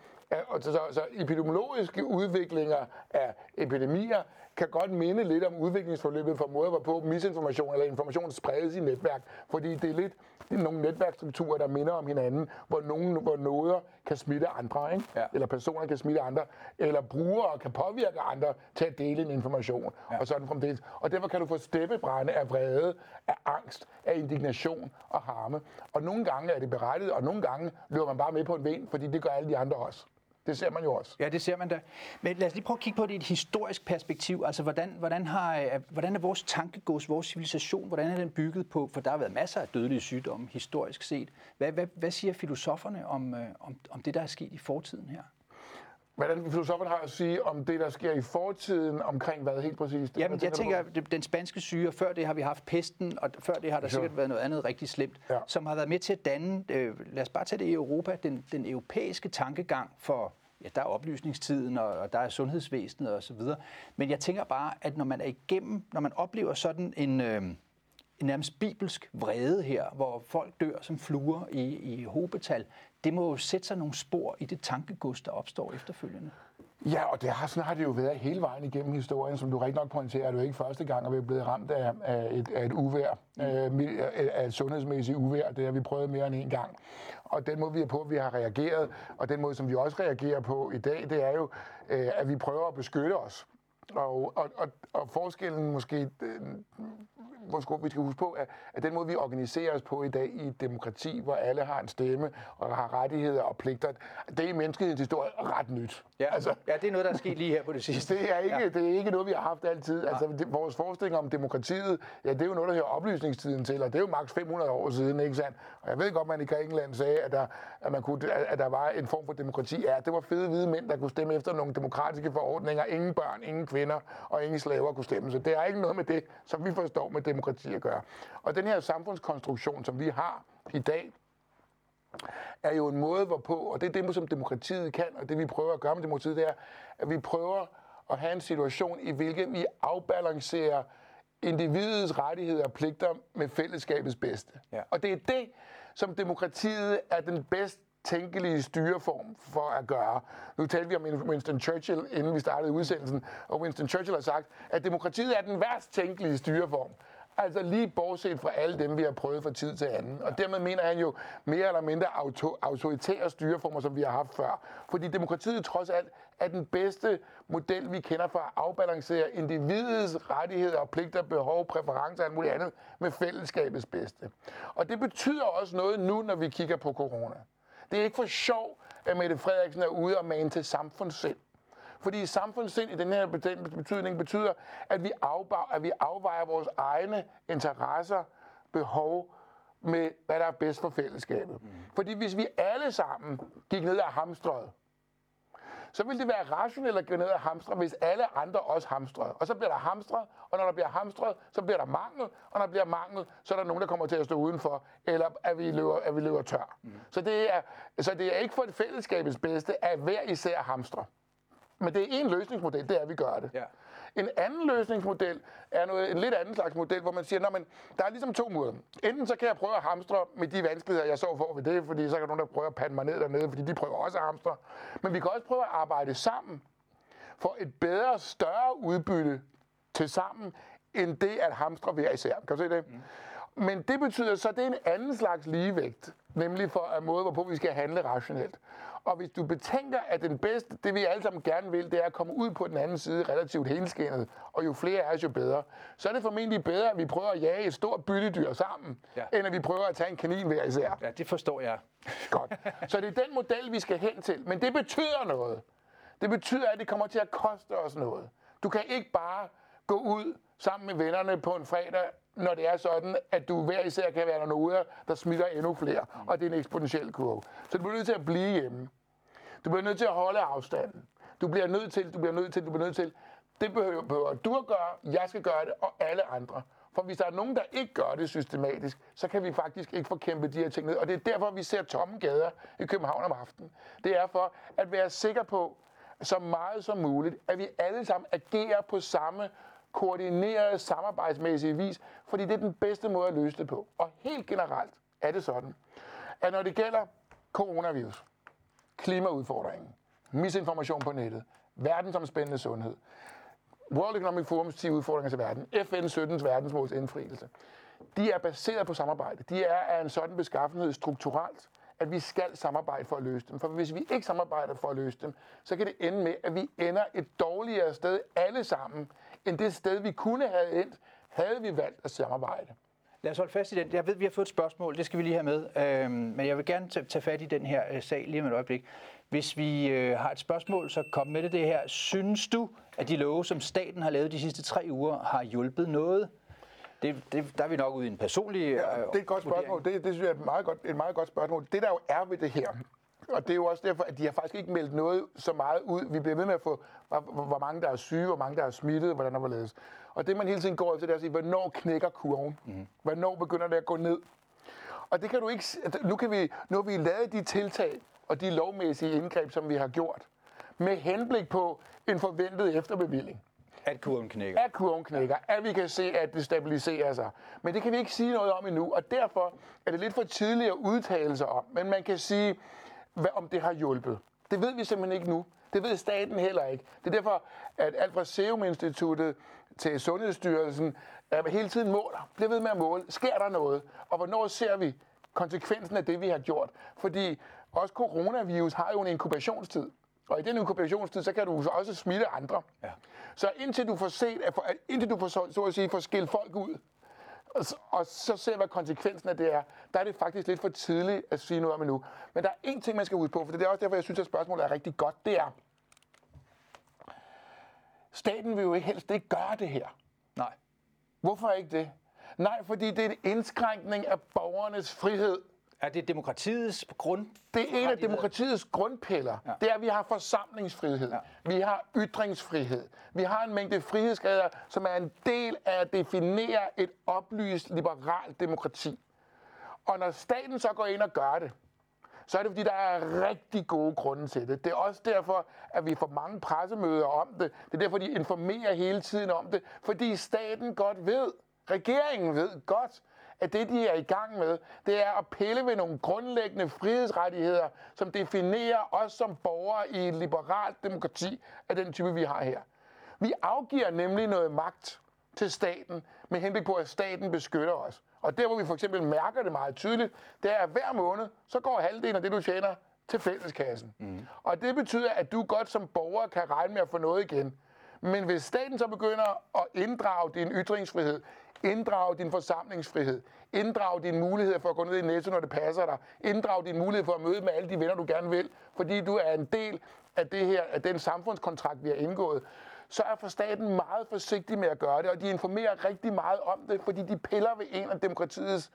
og så, så, så epidemiologiske udviklinger af epidemier kan godt minde lidt om udviklingsforløbet for måder, hvorpå misinformation eller information spredes i netværk. Fordi det er lidt det er nogle netværksstrukturer, der minder om hinanden, hvor, nogen, hvor noder kan smitte andre, ikke? Ja. eller personer kan smitte andre, eller brugere kan påvirke andre til at dele en information, ja. og sådan fremdeles. Og derfor kan du få steppebrænde af vrede, af angst, af indignation og harme. Og nogle gange er det berettiget, og nogle gange løber man bare med på en ven, fordi det gør alle de andre også. Det ser man jo også. Ja, det ser man da. Men lad os lige prøve at kigge på det i et historisk perspektiv. Altså, hvordan, hvordan, har, øh, hvordan er vores tankegods, vores civilisation, hvordan er den bygget på? For der har været masser af dødelige sygdomme, historisk set. Hvad, hvad, hvad siger filosoferne om, øh, om, om det, der er sket i fortiden her? Hvordan filosoferne har at sige om det, der sker i fortiden, omkring hvad helt præcis? Det, Jamen, jeg tænker, det- den spanske syge, og før det har vi haft pesten, og før det har der Sure. sikkert været noget andet rigtig slemt, Ja. som har været med til at danne, øh, lad os bare tage det i Europa, den, den europæiske tankegang for, ja, der er oplysningstiden, og, og der er sundhedsvæsenet og så videre. Men jeg tænker bare, at når man er igennem, når man oplever sådan en, øh, en nærmest bibelsk vrede her, hvor folk dør som fluer i, i hobetal, det må jo sætte sig nogle spor i det tankegods, der opstår efterfølgende. Ja, og det har, sådan har det jo været hele vejen igennem historien, som du rigtig nok pointerer, at det er ikke første gang, at vi er blevet ramt af, af, et, af et uvær, øh, mm. af et sundhedsmæssigt uvær. Det har vi prøvet mere end en gang. Og den måde, vi er på, vi har reageret, og den måde, som vi også reagerer på i dag, det er jo, øh, at vi prøver at beskytte os. Og, og, og, og forskellen måske, øh, måske, vi skal huske på, at, at den måde, vi organiserer os på i dag i et demokrati, hvor alle har en stemme og har rettigheder og pligter, det er i menneskehedens historie ret nyt. Ja, altså, ja, det er noget, der er sket lige her på det sidste. Det er ikke, ja. det er ikke noget, vi har haft altid. Altså, det, vores forestilling om demokratiet, ja, det er jo noget, der hører oplysningstiden til, og det er jo maks 500 år siden, ikke sandt? Og jeg ved godt, man i Grækenland sagde, at der, at, man kunne, at der var en form for demokrati. Ja, det var fede hvide mænd, der kunne stemme efter nogle demokratiske forordninger. Ingen børn, ingen kvinder og ingen slaver kunne stemme. Så det er ikke noget med det, som vi forstår med demokrati at gøre. Og den her samfundskonstruktion, som vi har i dag, er jo en måde, hvorpå, og det er det, som demokratiet kan, og det vi prøver at gøre med demokratiet, det er, at vi prøver at have en situation, i hvilken vi afbalancerer individets rettigheder og pligter med fællesskabets bedste. Ja. Og det er det, som demokratiet er den bedst tænkelige styreform for at gøre. Nu talte vi om Winston Churchill, inden vi startede udsendelsen, og Winston Churchill har sagt, at demokratiet er den værst tænkelige styreform. Altså lige bortset fra alle dem, vi har prøvet fra tid til anden. Og dermed mener han jo mere eller mindre auto, autoritære styreformer, som vi har haft før. Fordi demokratiet trods alt er den bedste model, vi kender for at afbalancere individets rettigheder og pligter, behov, præferencer og alt muligt andet med fællesskabets bedste. Og det betyder også noget nu, når vi kigger på corona. Det er ikke for sjov, at Mette Frederiksen er ude og mane til samfundssind. Fordi samfundssind i den her betydning betyder, at vi, afbar, at vi afvejer vores egne interesser, behov med, hvad der er bedst for fællesskabet. Mm. Fordi hvis vi alle sammen gik ned ad hamstret, så ville det være rationelt at gå ned ad hamstre, hvis alle andre også hamstrede. Og så bliver der hamstret, og når der bliver hamstret, så bliver der mangel, og når der bliver mangel, så er der nogen, der kommer til at stå udenfor, eller at vi løber, at vi løber tør. Mm. Så, det er, så det er ikke for det fællesskabets bedste, at hver især hamstre. Men det er en løsningsmodel, det er, at vi gør det. Ja. En anden løsningsmodel er noget, en lidt anden slags model, hvor man siger, at der er ligesom to måder. Enten så kan jeg prøve at hamstre med de vanskeligheder, jeg så for ved det, fordi så kan nogen, der prøve at pande mig ned dernede, fordi de prøver også at hamstre. Men vi kan også prøve at arbejde sammen for et bedre, større udbytte til sammen, end det at hamstre hver især. Kan du se det? Mm. Men det betyder så, at det er en anden slags ligevægt, nemlig for en måde, hvorpå vi skal handle rationelt. Og hvis du betænker, at den bedste, det vi alle sammen gerne vil, det er at komme ud på den anden side relativt henskinnet, og jo flere er os, jo bedre, så er det formentlig bedre, at vi prøver at jage et stort byttedyr sammen, ja. end at vi prøver at tage en kanin hver især. Ja, det forstår jeg. Godt. Så det er den model, vi skal hen til. Men det betyder noget. Det betyder, at det kommer til at koste os noget. Du kan ikke bare gå ud sammen med vennerne på en fredag, når det er sådan, at du hver især kan være noget, der smitter endnu flere, og det er en eksponentiel kurve. Så du bliver nødt til at blive hjemme. Du bliver nødt til at holde afstanden. Du bliver nødt til, du bliver nødt til, du bliver nødt til. Det behøver, behøver du at gøre, jeg skal gøre det, og alle andre. For hvis der er nogen, der ikke gør det systematisk, så kan vi faktisk ikke få kæmpet de her ting ned. Og det er derfor, vi ser tomme gader i København om aftenen. Det er for at være sikker på, så meget som muligt, at vi alle sammen agerer på samme koordineret samarbejdsmæssig vis, fordi det er den bedste måde at løse det på. Og helt generelt er det sådan, at når det gælder coronavirus, klimaudfordringen, misinformation på nettet, verdensomspændende sundhed, World Economic Forums 10 udfordringer til verden, FN 17's verdensmåls indfrielse, de er baseret på samarbejde. De er af en sådan beskaffenhed strukturelt, at vi skal samarbejde for at løse dem. For hvis vi ikke samarbejder for at løse dem, så kan det ende med, at vi ender et dårligere sted alle sammen, end det sted, vi kunne have endt, havde vi valgt at samarbejde. Lad os holde fast i den. Jeg ved, vi har fået et spørgsmål, det skal vi lige have med. Øhm, men jeg vil gerne tage fat i den her øh, sag lige om et øjeblik. Hvis vi øh, har et spørgsmål, så kom med det, det her. Synes du, at de love, som staten har lavet de sidste tre uger, har hjulpet noget? Det, det, der er vi nok ude i en personlig øh, ja, Det er et godt spørgsmål. Det, det synes jeg er et meget, godt, et meget godt spørgsmål. Det, der jo er ved det her, og det er jo også derfor, at de har faktisk ikke meldt noget så meget ud. Vi bliver ved med at få, hvor mange der er syge, hvor mange der er smittet, hvordan der var ledes. Og det man hele tiden går efter, det er at sige, hvornår knækker kurven? Mm. Hvornår begynder det at gå ned? Og det kan du ikke... Nu, kan vi, nu har vi lavet de tiltag og de lovmæssige indgreb, som vi har gjort, med henblik på en forventet efterbevilling. At kurven knækker. At kurven knækker. At vi kan se, at det stabiliserer sig. Men det kan vi ikke sige noget om endnu, og derfor er det lidt for tidligt at udtale sig om. Men man kan sige, hvad, om det har hjulpet. Det ved vi simpelthen ikke nu. Det ved staten heller ikke. Det er derfor, at alt fra Serum Instituttet til Sundhedsstyrelsen er hele tiden måler. Det ved med at måle. Sker der noget? Og hvornår ser vi konsekvensen af det, vi har gjort? Fordi også coronavirus har jo en inkubationstid. Og i den inkubationstid, så kan du også smitte andre. Ja. Så indtil du får set, indtil du får, så, så at sige, får skilt folk ud, og, og så ser hvad konsekvensen af det er, der er det faktisk lidt for tidligt at sige noget om endnu. Men der er en ting, man skal huske på, for det er også derfor, jeg synes, at spørgsmålet er rigtig godt, det er, staten vil jo ikke helst ikke gøre det her. Nej. Hvorfor ikke det? Nej, fordi det er en indskrænkning af borgernes frihed. Er det demokratiets grund? Det er en af demokratiets grundpiller. Ja. Det er, at vi har forsamlingsfrihed. Ja. Vi har ytringsfrihed. Vi har en mængde frihedsgrader, som er en del af at definere et oplyst, liberalt demokrati. Og når staten så går ind og gør det, så er det fordi, der er rigtig gode grunde til det. Det er også derfor, at vi får mange pressemøder om det. Det er derfor, de informerer hele tiden om det. Fordi staten godt ved, regeringen ved godt, at det, de er i gang med, det er at pille ved nogle grundlæggende frihedsrettigheder, som definerer os som borgere i et liberalt demokrati af den type, vi har her. Vi afgiver nemlig noget magt til staten, med henblik på, at staten beskytter os. Og der, hvor vi for eksempel mærker det meget tydeligt, det er, at hver måned, så går halvdelen af det, du tjener, til fælleskassen. Mm. Og det betyder, at du godt som borger kan regne med at få noget igen. Men hvis staten så begynder at inddrage din ytringsfrihed, Inddrag din forsamlingsfrihed, Inddrag din mulighed for at gå ned i netto, når det passer dig, Inddrag din mulighed for at møde med alle de venner, du gerne vil, fordi du er en del af, det her, af den samfundskontrakt, vi har indgået, så er for staten meget forsigtig med at gøre det, og de informerer rigtig meget om det, fordi de piller ved en af demokratiets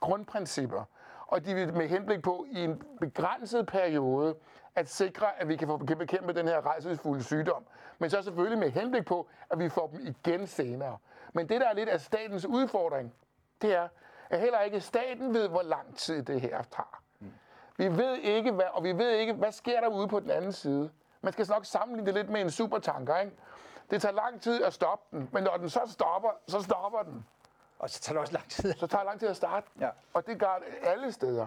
grundprincipper. Og de vil med henblik på i en begrænset periode at sikre, at vi kan få bekæmpe den her rejsesfulde sygdom. Men så selvfølgelig med henblik på, at vi får dem igen senere. Men det, der er lidt af statens udfordring, det er, at heller ikke staten ved, hvor lang tid det her tager. Vi ved ikke, hvad, og vi ved ikke, hvad sker der ude på den anden side. Man skal nok sammenligne det lidt med en supertanker, ikke? Det tager lang tid at stoppe den, men når den så stopper, så stopper den. Og så tager det også lang tid. Så tager det lang tid at starte. Ja. Og det gør alle steder.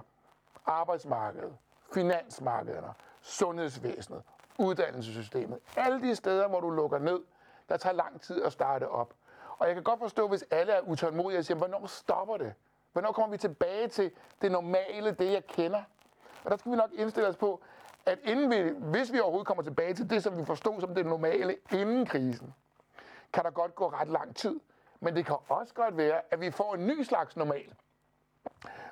Arbejdsmarkedet, finansmarkederne, sundhedsvæsenet, uddannelsessystemet. Alle de steder, hvor du lukker ned, der tager lang tid at starte op. Og jeg kan godt forstå, hvis alle er utålmodige og siger, hvornår stopper det? Hvornår kommer vi tilbage til det normale, det jeg kender? Og der skal vi nok indstille os på, at inden vi, hvis vi overhovedet kommer tilbage til det, som vi forstod som det normale inden krisen, kan der godt gå ret lang tid. Men det kan også godt være, at vi får en ny slags normal,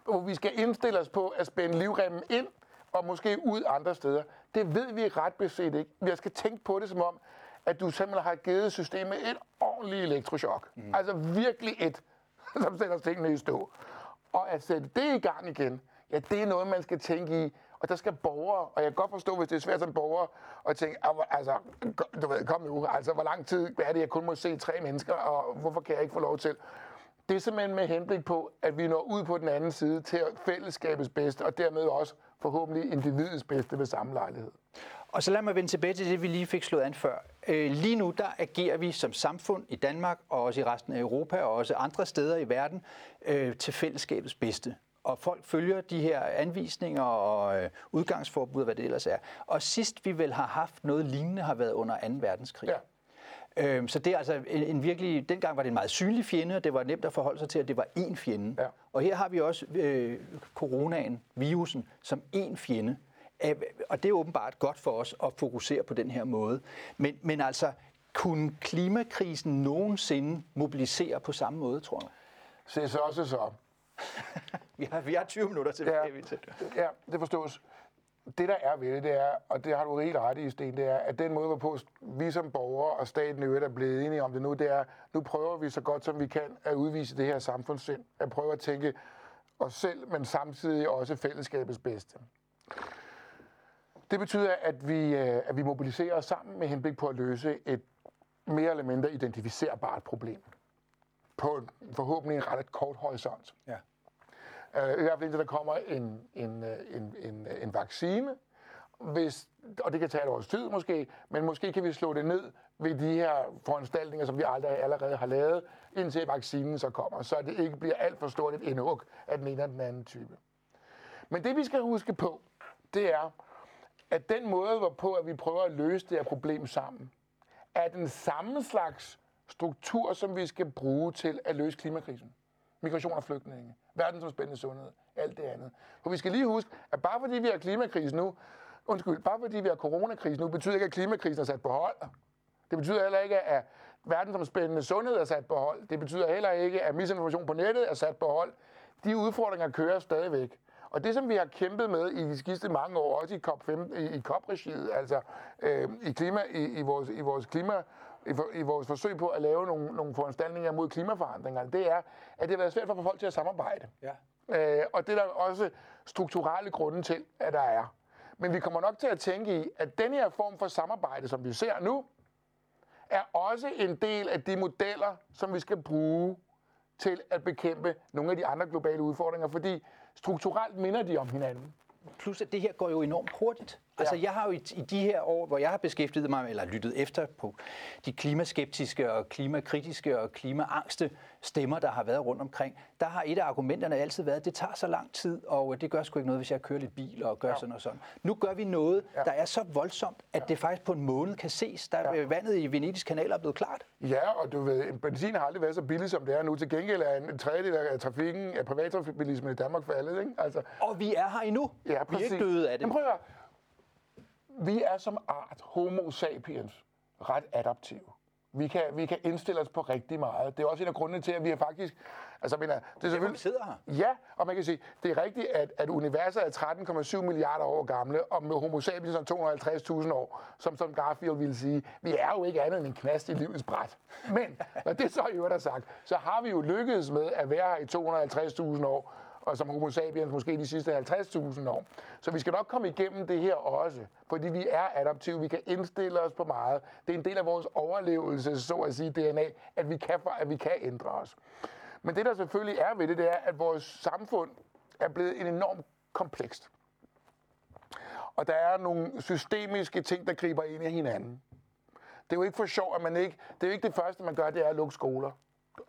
hvor vi skal indstille os på at spænde livremmen ind og måske ud andre steder. Det ved vi ret beset ikke. Vi skal tænke på det som om, at du simpelthen har givet systemet et ordentligt elektrochok. Mm. Altså virkelig et, som sætter tingene i stå. Og at sætte det i gang igen, ja, det er noget, man skal tænke i. Og der skal borgere, og jeg kan godt forstå, hvis det er svært som borger, at tænke, altså, du ved, kom nu, altså, hvor lang tid er det, jeg kun må se tre mennesker, og hvorfor kan jeg ikke få lov til? Det er simpelthen med henblik på, at vi når ud på den anden side til fællesskabets bedste, og dermed også forhåbentlig individets bedste ved samme lejlighed. Og så lad mig vende tilbage til det, vi lige fik slået an før. Øh, lige nu der agerer vi som samfund i Danmark og også i resten af Europa og også andre steder i verden øh, til fællesskabets bedste. Og folk følger de her anvisninger og øh, udgangsforbud, hvad det ellers er. Og sidst vi vel har haft noget lignende, har været under 2. verdenskrig. Ja. Øhm, så det er altså en, en virkelig, dengang var det en meget synlig fjende, og det var nemt at forholde sig til, at det var én fjende. Ja. Og her har vi også øh, coronaen, virusen, som én fjende. Og det er åbenbart godt for os at fokusere på den her måde. Men, men altså, kunne klimakrisen nogensinde mobilisere på samme måde, tror jeg? Se så også så. vi, har, vi har 20 minutter til ja, ja, det forstås det der er ved det, det er, og det har du helt ret i, Sten, det er, at den måde, hvorpå vi som borgere og staten i er blevet enige om det nu, det er, nu prøver vi så godt som vi kan at udvise det her samfundssind, at prøve at tænke os selv, men samtidig også fællesskabets bedste. Det betyder, at vi, øh, at vi mobiliserer os sammen med henblik på at løse et mere eller mindre identificerbart problem på en, forhåbentlig en ret kort horisont. Ja. Uh, I hvert fald indtil der kommer en, en, øh, en, en, en vaccine, hvis, og det kan tage et års tid måske, men måske kan vi slå det ned ved de her foranstaltninger, som vi aldrig allerede har lavet, indtil vaccinen så kommer, så det ikke bliver alt for stort et indhug af den ene eller den anden type. Men det vi skal huske på, det er, at den måde, hvorpå at vi prøver at løse det her problem sammen, er den samme slags struktur, som vi skal bruge til at løse klimakrisen migration og flygtninge, verdensomspændende sundhed, alt det andet. For vi skal lige huske, at bare fordi vi har klimakrisen nu, undskyld, bare fordi vi har coronakrisen nu, betyder ikke, at klimakrisen er sat på hold. Det betyder heller ikke, at verdensomspændende sundhed er sat på hold. Det betyder heller ikke, at misinformation på nettet er sat på hold. De udfordringer kører stadigvæk. Og det, som vi har kæmpet med i de sidste mange år, også i COP15, i, i COP-regiet, altså øh, i, klima, i, i, vores, i vores klima i, for, i vores forsøg på at lave nogle, nogle foranstaltninger mod klimaforandringer, det er, at det har været svært for folk til at samarbejde. Ja. Øh, og det er der også strukturelle grunde til, at der er. Men vi kommer nok til at tænke i, at den her form for samarbejde, som vi ser nu, er også en del af de modeller, som vi skal bruge til at bekæmpe nogle af de andre globale udfordringer, fordi strukturelt minder de om hinanden. Plus at det her går jo enormt hurtigt. Altså, jeg har jo i, i de her år, hvor jeg har beskæftiget mig, eller lyttet efter på de klimaskeptiske og klimakritiske og klimaangste stemmer, der har været rundt omkring, der har et af argumenterne altid været, at det tager så lang tid, og det gør sgu ikke noget, hvis jeg kører lidt bil og gør ja. sådan og sådan. Nu gør vi noget, ja. der er så voldsomt, at ja. det faktisk på en måned kan ses. Der ja. vandet i Venedigs kanal er blevet klart. Ja, og du ved, benzin har aldrig været så billig, som det er nu. Til gengæld er en tredjedel af trafikken, af privattrafikbilismen i Danmark faldet, ikke? Altså, og vi er her endnu. Ja, præcis. Vi er ikke døde af det. Men prøv at vi er som art, homo sapiens, ret adaptive. Vi kan, vi kan indstille os på rigtig meget. Det er også en af grundene til, at vi har faktisk... Altså, mener, det er selvfølgelig... sidder her. Ja, og man kan sige, det er rigtigt, at, at universet er 13,7 milliarder år gamle, og med homo sapiens om 250.000 år, som, som Garfield ville sige, vi er jo ikke andet end en knast i livets bræt. Men, når det så i øvrigt er sagt, så har vi jo lykkedes med at være her i 250.000 år, og som homo sapiens måske de sidste 50.000 år. Så vi skal nok komme igennem det her også, fordi vi er adaptive, vi kan indstille os på meget. Det er en del af vores overlevelse, så at sige, DNA, at vi kan, at vi kan ændre os. Men det, der selvfølgelig er ved det, det er, at vores samfund er blevet en enormt komplekst. Og der er nogle systemiske ting, der griber ind i hinanden. Det er jo ikke for sjov, at man ikke... Det er jo ikke det første, man gør, det er at lukke skoler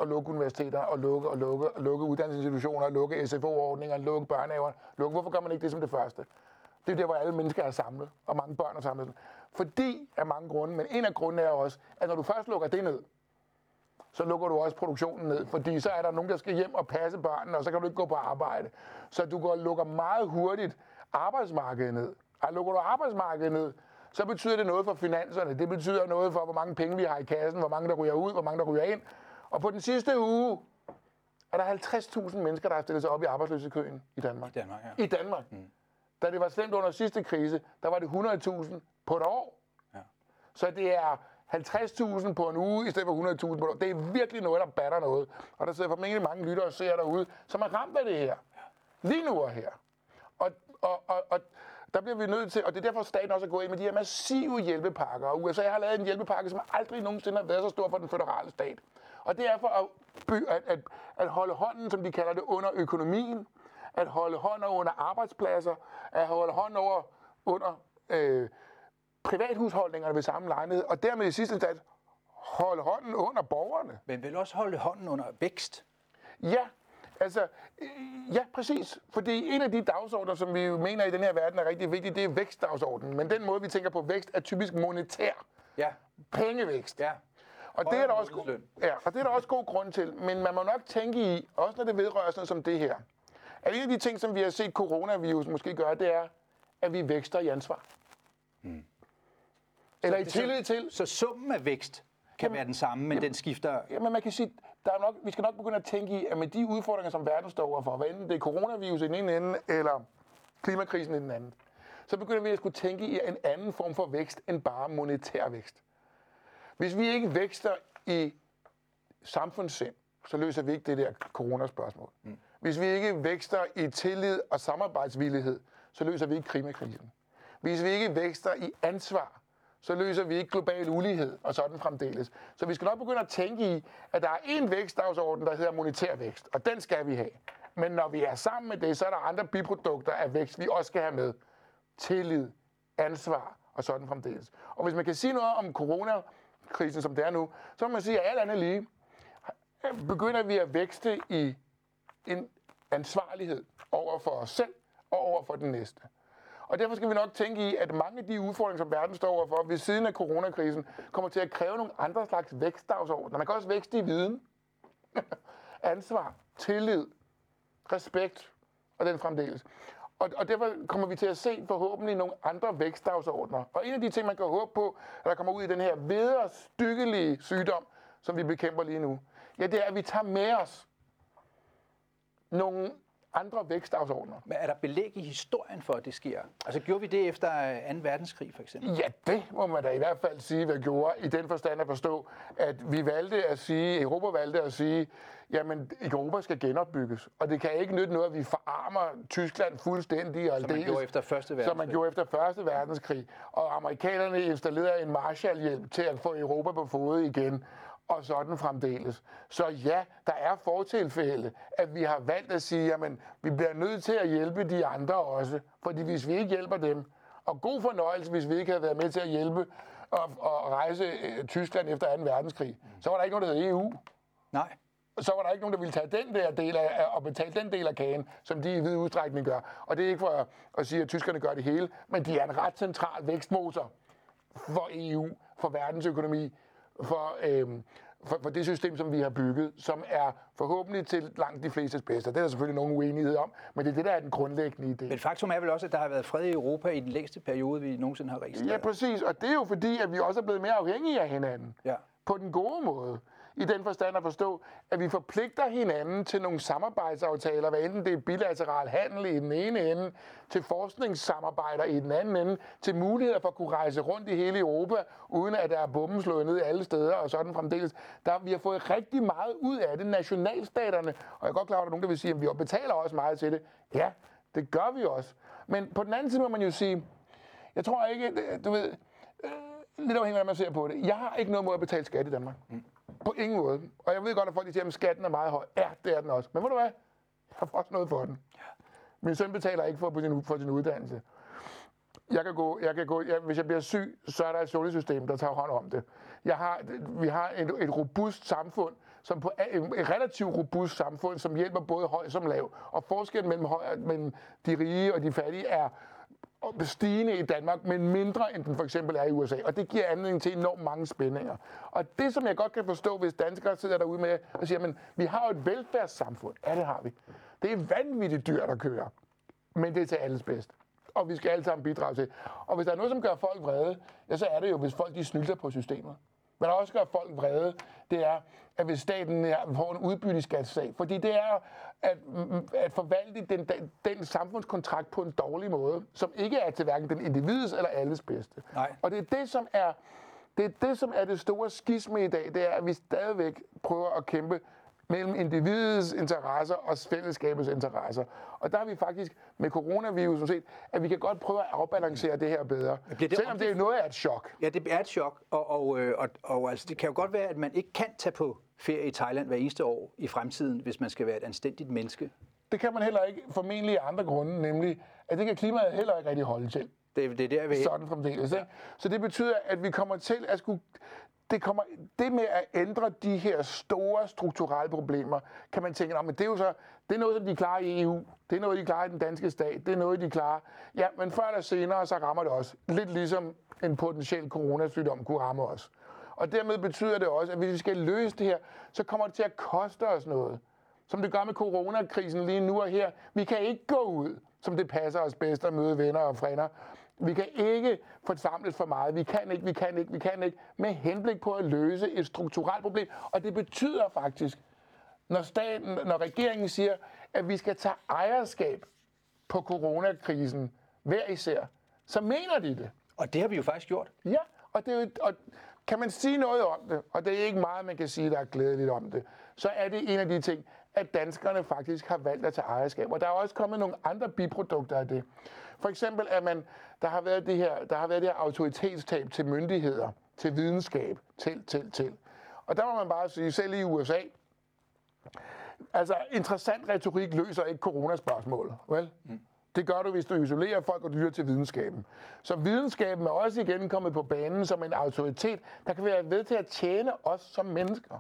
at lukke universiteter, og lukke og lukke og lukke uddannelsesinstitutioner, lukke SFO-ordninger, lukke børnehaver. Lukke. Hvorfor gør man ikke det som det første? Det er der, hvor alle mennesker er samlet, og mange børn er samlet. Fordi af mange grunde, men en af grundene er også, at når du først lukker det ned, så lukker du også produktionen ned, fordi så er der nogen, der skal hjem og passe børnene, og så kan du ikke gå på arbejde. Så du går og lukker meget hurtigt arbejdsmarkedet ned. Og lukker du arbejdsmarkedet ned, så betyder det noget for finanserne. Det betyder noget for, hvor mange penge vi har i kassen, hvor mange der ryger ud, hvor mange der ryger ind. Og på den sidste uge er der 50.000 mennesker, der har stillet sig op i arbejdsløshedskøen i Danmark. I Danmark, ja. I Danmark. Mm. Da det var slemt under sidste krise, der var det 100.000 på et år. Ja. Så det er 50.000 på en uge, i stedet for 100.000 på et år. Det er virkelig noget, der batter noget. Og der sidder formentlig mange lyttere og ser derude, som er ramt af det her. Lige nu og her. Og, og, og, og der bliver vi nødt til, og det er derfor, staten også er gået ind med de her massive hjælpepakker. Og USA har lavet en hjælpepakke, som aldrig nogensinde har været så stor for den føderale stat. Og det er for at, at, at, at holde hånden, som de kalder det, under økonomien, at holde hånden under arbejdspladser, at holde hånden over under øh, privathusholdningerne ved samme lejlighed, og dermed i sidste instans holde hånden under borgerne. Men vil også holde hånden under vækst. Ja, altså, øh, ja, præcis. Fordi en af de dagsordner, som vi jo mener i den her verden er rigtig vigtig, det er vækstdagsordenen. Men den måde, vi tænker på vækst, er typisk monetær. Ja, Pengevækst. ja. Og det, er der også, månedsløn. ja, og det er der også god grund til. Men man må nok tænke i, også når det vedrører sådan som det her, at en af de ting, som vi har set coronavirus måske gøre, det er, at vi vækster i ansvar. Eller i tillid til, Så summen af vækst kan være den samme, men den skifter... Jamen man kan sige, der er nok, vi skal nok begynde at tænke i, at med de udfordringer, som verden står overfor, hvad enten det er coronavirus i den ene ende, eller klimakrisen i den anden, så begynder vi at skulle tænke i en anden form for vækst end bare monetær vækst. Hvis vi ikke vækster i samfundssind, så løser vi ikke det der coronaspørgsmål. Mm. Hvis vi ikke vækster i tillid og samarbejdsvillighed, så løser vi ikke klimakrisen. Hvis vi ikke vækster i ansvar, så løser vi ikke global ulighed og sådan fremdeles. Så vi skal nok begynde at tænke i, at der er en vækstdagsorden, der hedder monetær vækst, og den skal vi have. Men når vi er sammen med det, så er der andre biprodukter af vækst, vi også skal have med. Tillid, ansvar og sådan fremdeles. Og hvis man kan sige noget om corona, krisen, som det er nu, så må man sige, at alt andet lige, begynder vi at vækste i en ansvarlighed over for os selv og over for den næste. Og derfor skal vi nok tænke i, at mange af de udfordringer, som verden står overfor ved siden af coronakrisen, kommer til at kræve nogle andre slags vækstdagsordner. Man kan også vækste i viden, ansvar, tillid, respekt og den fremdeles. Og, og derfor kommer vi til at se forhåbentlig nogle andre vækstdagsordner. Og en af de ting, man kan håbe på, at der kommer ud i den her vederstykkelige sygdom, som vi bekæmper lige nu, ja, det er, at vi tager med os nogle andre vækstdagsordner. Men er der belæg i historien for, at det sker? Altså gjorde vi det efter 2. verdenskrig for eksempel? Ja, det må man da i hvert fald sige, hvad gjorde, i den forstand at forstå, at vi valgte at sige, Europa valgte at sige, jamen Europa skal genopbygges, og det kan ikke nytte noget, at vi forarmer Tyskland fuldstændig og Som man gjorde efter Første Som man verdenskrig. gjorde efter Første Verdenskrig. Og amerikanerne installerede en Marshallhjælp til at få Europa på fod igen og sådan fremdeles. Så ja, der er fortilfælde, at vi har valgt at sige, jamen, vi bliver nødt til at hjælpe de andre også, fordi hvis vi ikke hjælper dem, og god fornøjelse, hvis vi ikke havde været med til at hjælpe og, og rejse øh, Tyskland efter 2. verdenskrig, så var der ikke noget, der hed EU. Nej. Så var der ikke nogen, der ville tage den der del af, og betale den del af kagen, som de i vid udstrækning gør. Og det er ikke for at, at sige, at tyskerne gør det hele, men de er en ret central vækstmotor for EU, for verdensøkonomi, for, øhm, for, for det system, som vi har bygget, som er forhåbentlig til langt de flestes bedste. Det er der selvfølgelig nogen uenighed om, men det er det, der er den grundlæggende idé. Men faktum er vel også, at der har været fred i Europa i den længste periode, vi nogensinde har registreret. Ja, præcis. Og det er jo fordi, at vi også er blevet mere afhængige af hinanden. Ja. På den gode måde. I den forstand at forstå, at vi forpligter hinanden til nogle samarbejdsaftaler, hvad enten det er bilateral handel i den ene ende, til forskningssamarbejder i den anden ende, til muligheder for at kunne rejse rundt i hele Europa, uden at der er bomben slået ned alle steder og sådan fremdeles. Der, vi har fået rigtig meget ud af det, nationalstaterne. Og jeg er godt klar over, at der er nogen, der vil sige, at vi betaler også meget til det. Ja, det gør vi også. Men på den anden side må man jo sige, jeg tror ikke, du ved, øh, lidt afhængig af, hvad man ser på det. Jeg har ikke noget mod at betale skat i Danmark. Mm. På ingen måde. Og jeg ved godt, at folk siger, at skatten er meget høj. Ja, det er den også. Men ved du hvad? Jeg har også noget for den. Min søn betaler ikke for, på sin, for sin uddannelse. Jeg kan gå, jeg kan gå, jeg, hvis jeg bliver syg, så er der et sundhedssystem, der tager hånd om det. Jeg har, vi har et, et robust samfund, som på, et, et relativt robust samfund, som hjælper både høj som lav. Og forskellen mellem, høj, mellem de rige og de fattige er stigende i Danmark, men mindre end den for eksempel er i USA. Og det giver anledning til enormt mange spændinger. Og det, som jeg godt kan forstå, hvis danskere sidder derude med og siger, men vi har jo et velfærdssamfund. Ja, det har vi. Det er vanvittigt dyrt at køre, men det er til alles bedst. Og vi skal alle sammen bidrage til. Og hvis der er noget, som gør folk vrede, ja, så er det jo, hvis folk de snylder på systemet. Hvad der også gør folk vrede, det er, at hvis staten får en udbytteskatsag, fordi det er at, at forvalte den, den, den samfundskontrakt på en dårlig måde, som ikke er til hverken den individs eller alles bedste. Nej. Og det er det, som er det, er det, som er det store skisme i dag, det er, at vi stadigvæk prøver at kæmpe mellem individets interesser og fællesskabets interesser. Og der har vi faktisk med coronavirus set, at vi kan godt prøve at afbalancere det her bedre. Det selvom det er noget af et chok. Ja, det er et chok, og, og, øh, og, og altså, det kan jo godt være, at man ikke kan tage på ferie i Thailand hver eneste år i fremtiden, hvis man skal være et anstændigt menneske. Det kan man heller ikke, formentlig af andre grunde, nemlig at det kan klimaet heller ikke rigtig holde til. Det, det er der, vi... Sådan fremdeles. Ja. Så det betyder, at vi kommer til at skulle det, kommer, det med at ændre de her store strukturelle problemer, kan man tænke, men det er jo så, det er noget, som de klarer i EU. Det er noget, de klarer i den danske stat. Det er noget, de klarer. Ja, men før eller senere, så rammer det os. Lidt ligesom en potentiel coronasygdom kunne ramme os. Og dermed betyder det også, at hvis vi skal løse det her, så kommer det til at koste os noget. Som det gør med coronakrisen lige nu og her. Vi kan ikke gå ud, som det passer os bedst at møde venner og frænder. Vi kan ikke forsamles for meget. Vi kan ikke, vi kan ikke, vi kan ikke. Med henblik på at løse et strukturelt problem. Og det betyder faktisk, når, staten, når regeringen siger, at vi skal tage ejerskab på coronakrisen hver især, så mener de det. Og det har vi jo faktisk gjort. Ja, og, det er jo, og kan man sige noget om det, og det er ikke meget, man kan sige, der er glædeligt om det, så er det en af de ting, at danskerne faktisk har valgt at tage ejerskab. Og der er også kommet nogle andre biprodukter af det. For eksempel, at man, der, har været det her, der har været det her autoritetstab til myndigheder, til videnskab, til, til, til. Og der må man bare sige, selv i USA, altså interessant retorik løser ikke coronaspørgsmålet, vel? Mm. Det gør du, hvis du isolerer folk og dyr til videnskaben. Så videnskaben er også igen kommet på banen som en autoritet, der kan være ved til at tjene os som mennesker.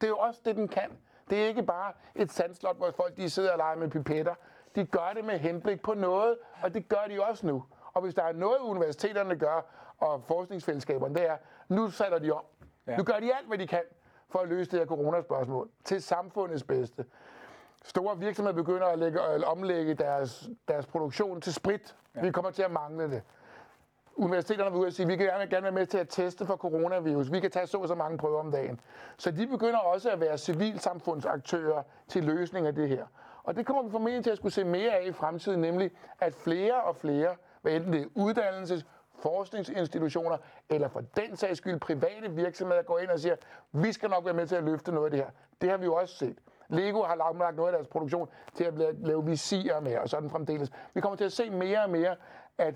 Det er jo også det, den kan. Det er ikke bare et sandslot, hvor folk de sidder og leger med pipetter. De gør det med henblik på noget, og det gør de også nu. Og hvis der er noget, universiteterne gør, og forskningsfællesskaberne, det er, nu sætter de om. Ja. Nu gør de alt, hvad de kan for at løse det her coronaspørgsmål til samfundets bedste. Store virksomheder begynder at, lægge, at omlægge deres, deres produktion til sprit. Ja. Vi kommer til at mangle det. Universiteterne vil ud og sige, at vi kan gerne, gerne være med til at teste for coronavirus. Vi kan tage så og så mange prøver om dagen. Så de begynder også at være civilsamfundsaktører til løsning af det her. Og det kommer vi formentlig til at skulle se mere af i fremtiden, nemlig at flere og flere, hvad enten det er uddannelses, forskningsinstitutioner, eller for den sags skyld private virksomheder, går ind og siger, vi skal nok være med til at løfte noget af det her. Det har vi jo også set. Lego har lagt noget af deres produktion til at lave visirer med, og sådan fremdeles. Vi kommer til at se mere og mere, at,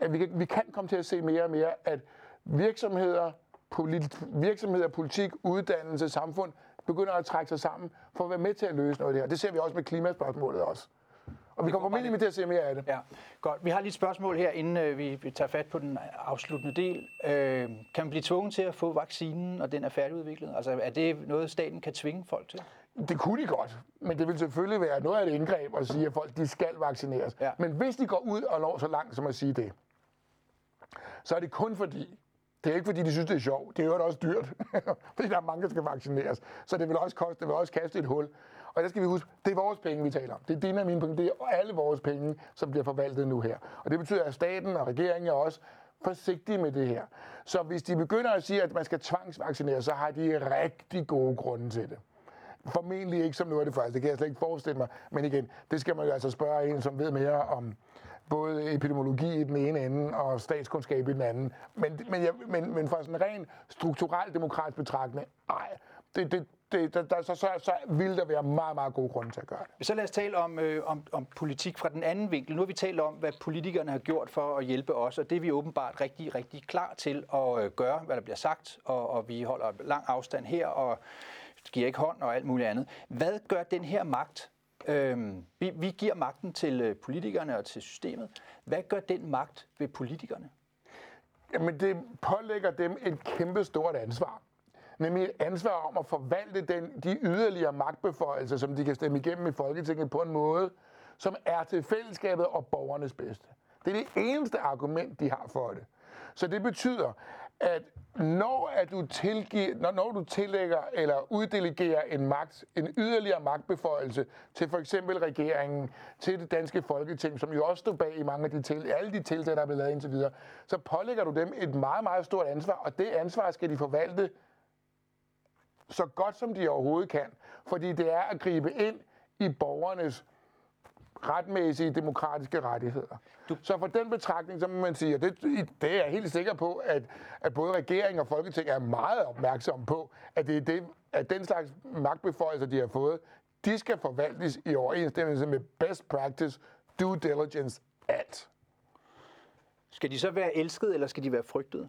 at vi, kan, vi kan komme til at se mere og mere, at virksomheder, polit, virksomheder, politik, uddannelse, samfund begynder at trække sig sammen for at være med til at løse noget af det her. Det ser vi også med klimaspørgsmålet også. Og vi kommer formentlig med til at se mere af det. Ja, godt. Vi har lige et spørgsmål her, inden øh, vi, vi tager fat på den afsluttende del. Øh, kan man blive tvunget til at få vaccinen, når den er færdigudviklet? Altså er det noget, staten kan tvinge folk til? Det kunne de godt, men det vil selvfølgelig være noget af et indgreb at sige, at folk de skal vaccineres. Ja. Men hvis de går ud og når så langt som at sige det, så er det kun fordi, det er ikke fordi, de synes, det er sjovt. Det er jo også dyrt, fordi der er mange, der skal vaccineres. Så det vil også, koste, det vil også kaste et hul. Og der skal vi huske, det er vores penge, vi taler om. Det er dine og mine penge. Det er alle vores penge, som bliver forvaltet nu her. Og det betyder, at staten og regeringen er også forsigtige med det her. Så hvis de begynder at sige, at man skal tvangsvaccinere, så har de rigtig gode grunde til det. Formentlig ikke som noget af det første, det kan jeg slet ikke forestille mig. Men igen, det skal man jo altså spørge en, som ved mere om både epidemiologi i den ene ende og statskundskab i den anden. Men, men, jeg, men, men fra sådan en ren strukturel demokratisk betragtning, nej, det, det, det, der, der, så, så, så vil der være meget, meget gode grunde til at gøre det. Så lad os tale om, øh, om, om politik fra den anden vinkel. Nu har vi talt om, hvad politikerne har gjort for at hjælpe os, og det er vi åbenbart rigtig, rigtig klar til at øh, gøre, hvad der bliver sagt, og, og vi holder lang afstand her, og giver ikke hånd og alt muligt andet. Hvad gør den her magt? Øhm, vi, vi giver magten til øh, politikerne og til systemet. Hvad gør den magt ved politikerne? Jamen, det pålægger dem et kæmpe stort ansvar nemlig et ansvar om at forvalte den, de yderligere magtbeføjelser, som de kan stemme igennem i Folketinget på en måde, som er til fællesskabet og borgernes bedste. Det er det eneste argument, de har for det. Så det betyder, at når, at du, tilgiver, når, når du tillægger eller uddelegerer en magt, en yderligere magtbeføjelse til for eksempel regeringen, til det danske folketing, som jo også står bag i mange af de til, alle de tiltag, der er blevet lavet indtil videre, så pålægger du dem et meget, meget stort ansvar, og det ansvar skal de forvalte så godt som de overhovedet kan. Fordi det er at gribe ind i borgernes retmæssige demokratiske rettigheder. Du... Så for den betragtning, så må man sige, og det, det er jeg helt sikker på, at, at både regering og folketing er meget opmærksomme på, at, det er det, at den slags magtbeføjelser, de har fået, de skal forvaltes i overensstemmelse med best practice, due diligence, alt. Skal de så være elskede, eller skal de være frygtede?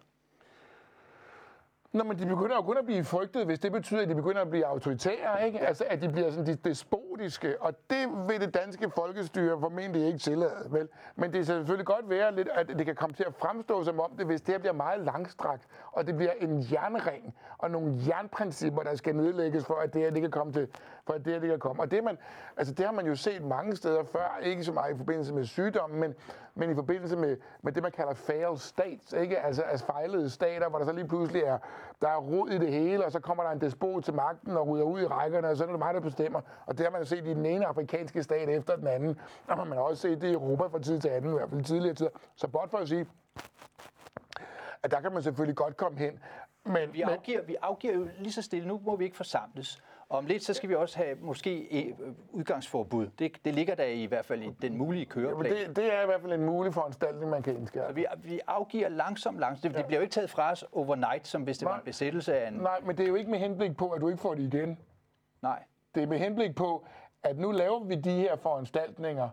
Nå, men de begynder jo kun at blive frygtet, hvis det betyder, at de begynder at blive autoritære, ikke? Altså, at de bliver sådan de despotiske, og det vil det danske folkestyre formentlig ikke tillade, vel? Men det kan selvfølgelig godt være lidt, at det kan komme til at fremstå som om det, hvis det her bliver meget langstrakt, og det bliver en jernring, og nogle jernprincipper, der skal nedlægges for, at det her det kan komme til, for at det her det kan komme. Og det, man, altså, det har man jo set mange steder før, ikke så meget i forbindelse med sygdommen, men, men i forbindelse med, med det, man kalder failed states, ikke? Altså, altså fejlede stater, hvor der så lige pludselig er der er rod i det hele, og så kommer der en despot til magten og rydder ud i rækkerne, og så er det mig, der bestemmer. Og det har man set i den ene afrikanske stat efter den anden, og man har også set det i Europa fra tid til anden, i hvert fald tidligere tider. Så blot for at sige, at der kan man selvfølgelig godt komme hen. Men, vi, afgiver, vi afgiver jo lige så stille, nu må vi ikke forsamles. Om lidt, så skal vi også have måske øh, udgangsforbud. Det, det ligger der i hvert fald i den mulige køreplan. Ja, det, det er i hvert fald en mulig foranstaltning, man kan indskære. Så vi, vi afgiver langsomt, langsomt. Det, ja. det bliver jo ikke taget fra os overnight, som hvis det nej, var en besættelse af en... Nej, men det er jo ikke med henblik på, at du ikke får det igen. Nej. Det er med henblik på, at nu laver vi de her foranstaltninger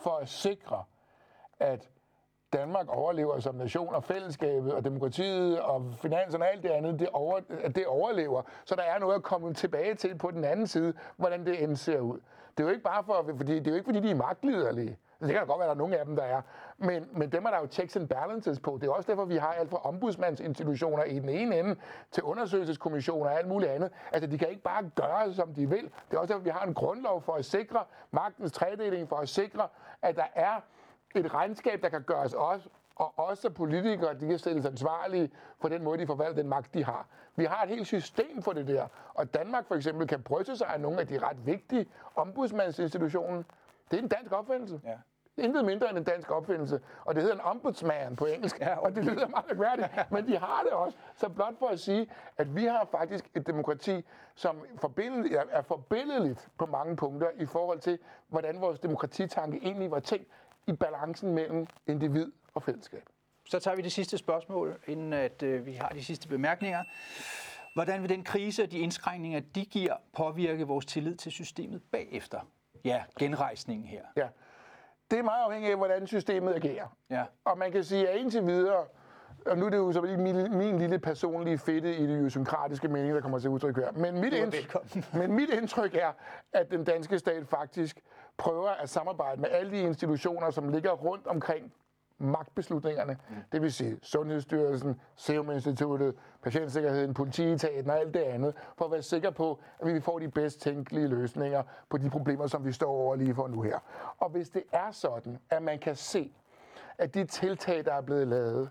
for at sikre, at Danmark overlever som nation, og fællesskabet, og demokratiet, og finanserne og alt det andet, det, over, det overlever. Så der er noget at komme tilbage til på den anden side, hvordan det end ser ud. Det er jo ikke bare for, fordi, det er jo ikke fordi, de er magtliderlige. Det kan da godt være, at der er nogle af dem, der er. Men, men dem er der jo checks and balances på. Det er også derfor, vi har alt fra ombudsmandsinstitutioner i den ene ende til undersøgelseskommissioner og alt muligt andet. Altså, de kan ikke bare gøre, som de vil. Det er også derfor, vi har en grundlov for at sikre magtens tredeling, for at sikre, at der er et regnskab, der kan gøres også, og også politikere, de kan stilles ansvarlige for den måde, de forvalter den magt, de har. Vi har et helt system for det der, og Danmark for eksempel kan bryste sig af nogle af de ret vigtige ombudsmandsinstitutioner. Det er en dansk opfindelse. Ja. Intet mindre end en dansk opfindelse. Og det hedder en ombudsman på engelsk. Ja, okay. Og det lyder meget mærkværdigt, men de har det også. Så blot for at sige, at vi har faktisk et demokrati, som er forbilledeligt på mange punkter i forhold til, hvordan vores demokratitanke egentlig var tænkt i balancen mellem individ og fællesskab. Så tager vi det sidste spørgsmål, inden at øh, vi har de sidste bemærkninger. Hvordan vil den krise og de indskrænkninger, de giver, påvirke vores tillid til systemet bagefter? Ja, genrejsningen her. Ja, det er meget afhængigt af, hvordan systemet agerer. Ja. Og man kan sige, at indtil videre, og nu er det jo så min, min lille personlige fedte idiosynkratiske mening, der kommer til udtryk her. Men mit, indtryk, men mit indtryk er, at den danske stat faktisk prøver at samarbejde med alle de institutioner, som ligger rundt omkring magtbeslutningerne. Mm. Det vil sige Sundhedsstyrelsen, Serum Instituttet, Patientsikkerheden, Politietaten og alt det andet, for at være sikker på, at vi får de bedst tænkelige løsninger på de problemer, som vi står over lige for nu her. Og hvis det er sådan, at man kan se, at de tiltag, der er blevet lavet,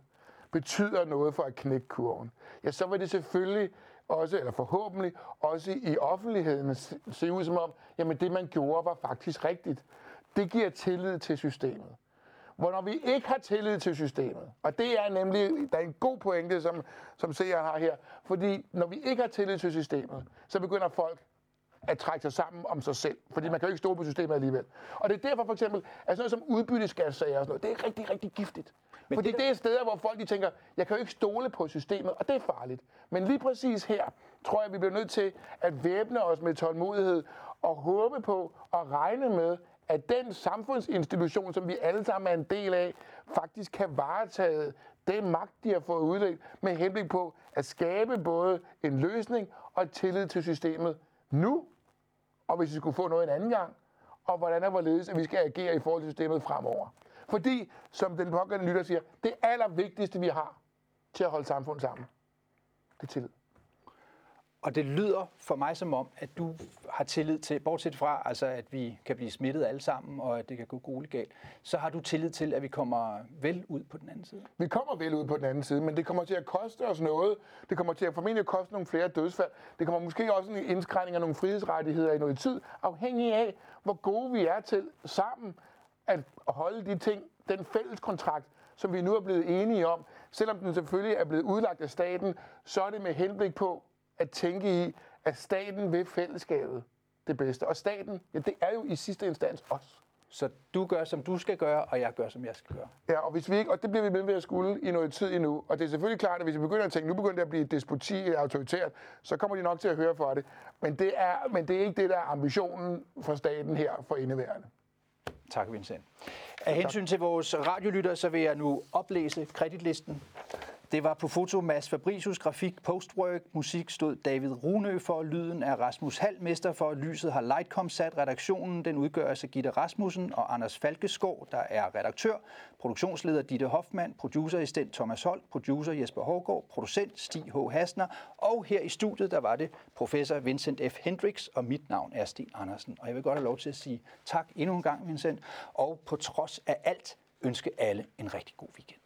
betyder noget for at knække kurven, ja, så vil det selvfølgelig også, eller forhåbentlig også i offentligheden se ud som om, jamen det man gjorde var faktisk rigtigt. Det giver tillid til systemet. Hvor når vi ikke har tillid til systemet, og det er nemlig, der er en god pointe, som, som seeren har her, fordi når vi ikke har tillid til systemet, så begynder folk at trække sig sammen om sig selv, fordi man kan jo ikke stole på systemet alligevel. Og det er derfor for eksempel, at sådan noget som udbytteskatsager og sådan noget, det er rigtig, rigtig giftigt. Men fordi det, der... det er steder, hvor folk de tænker, jeg kan jo ikke stole på systemet, og det er farligt. Men lige præcis her, tror jeg, vi bliver nødt til at væbne os med tålmodighed og håbe på og regne med, at den samfundsinstitution, som vi alle sammen er en del af, faktisk kan varetage den magt, de har fået udlægt, med henblik på at skabe både en løsning og tillid til systemet nu, og hvis vi skulle få noget en anden gang, og hvordan er hvorledes, at vi skal agere i forhold til systemet fremover. Fordi, som den pågældende lytter siger, det allervigtigste, vi har til at holde samfundet sammen, det er tillid. Og det lyder for mig som om, at du har tillid til, bortset fra, altså, at vi kan blive smittet alle sammen, og at det kan gå gule galt, så har du tillid til, at vi kommer vel ud på den anden side. Vi kommer vel ud på den anden side, men det kommer til at koste os noget. Det kommer til at formentlig koste nogle flere dødsfald. Det kommer måske også en indskrænkning af nogle frihedsrettigheder i noget tid, afhængig af, hvor gode vi er til sammen at holde de ting, den fælles kontrakt, som vi nu er blevet enige om. Selvom den selvfølgelig er blevet udlagt af staten, så er det med henblik på, at tænke i, at staten vil fællesskabet det bedste. Og staten, ja, det er jo i sidste instans os. Så du gør, som du skal gøre, og jeg gør, som jeg skal gøre. Ja, og, hvis vi ikke, og det bliver vi med ved at skulle i noget tid endnu. Og det er selvfølgelig klart, at hvis vi begynder at tænke, nu begynder det at blive despoti, et autoritært, så kommer de nok til at høre for det. Men det er, men det er ikke det, der er ambitionen for staten her for indeværende. Tak, Vincent. Af hensyn til vores radiolytter, så vil jeg nu oplæse kreditlisten. Det var på foto Mads Fabricius, grafik Postwork, musik stod David Runø for, lyden er Rasmus Halmester for, lyset har Lightcom sat, redaktionen den udgøres af Gitte Rasmussen og Anders Falkeskov, der er redaktør, produktionsleder Ditte Hoffmann, producerassistent Thomas Holt, producer Jesper Hårgaard, producent Stig H. Hasner, og her i studiet, der var det professor Vincent F. Hendricks, og mit navn er Sten Andersen. Og jeg vil godt have lov til at sige tak endnu en gang, Vincent, og på trods af alt, ønske alle en rigtig god weekend.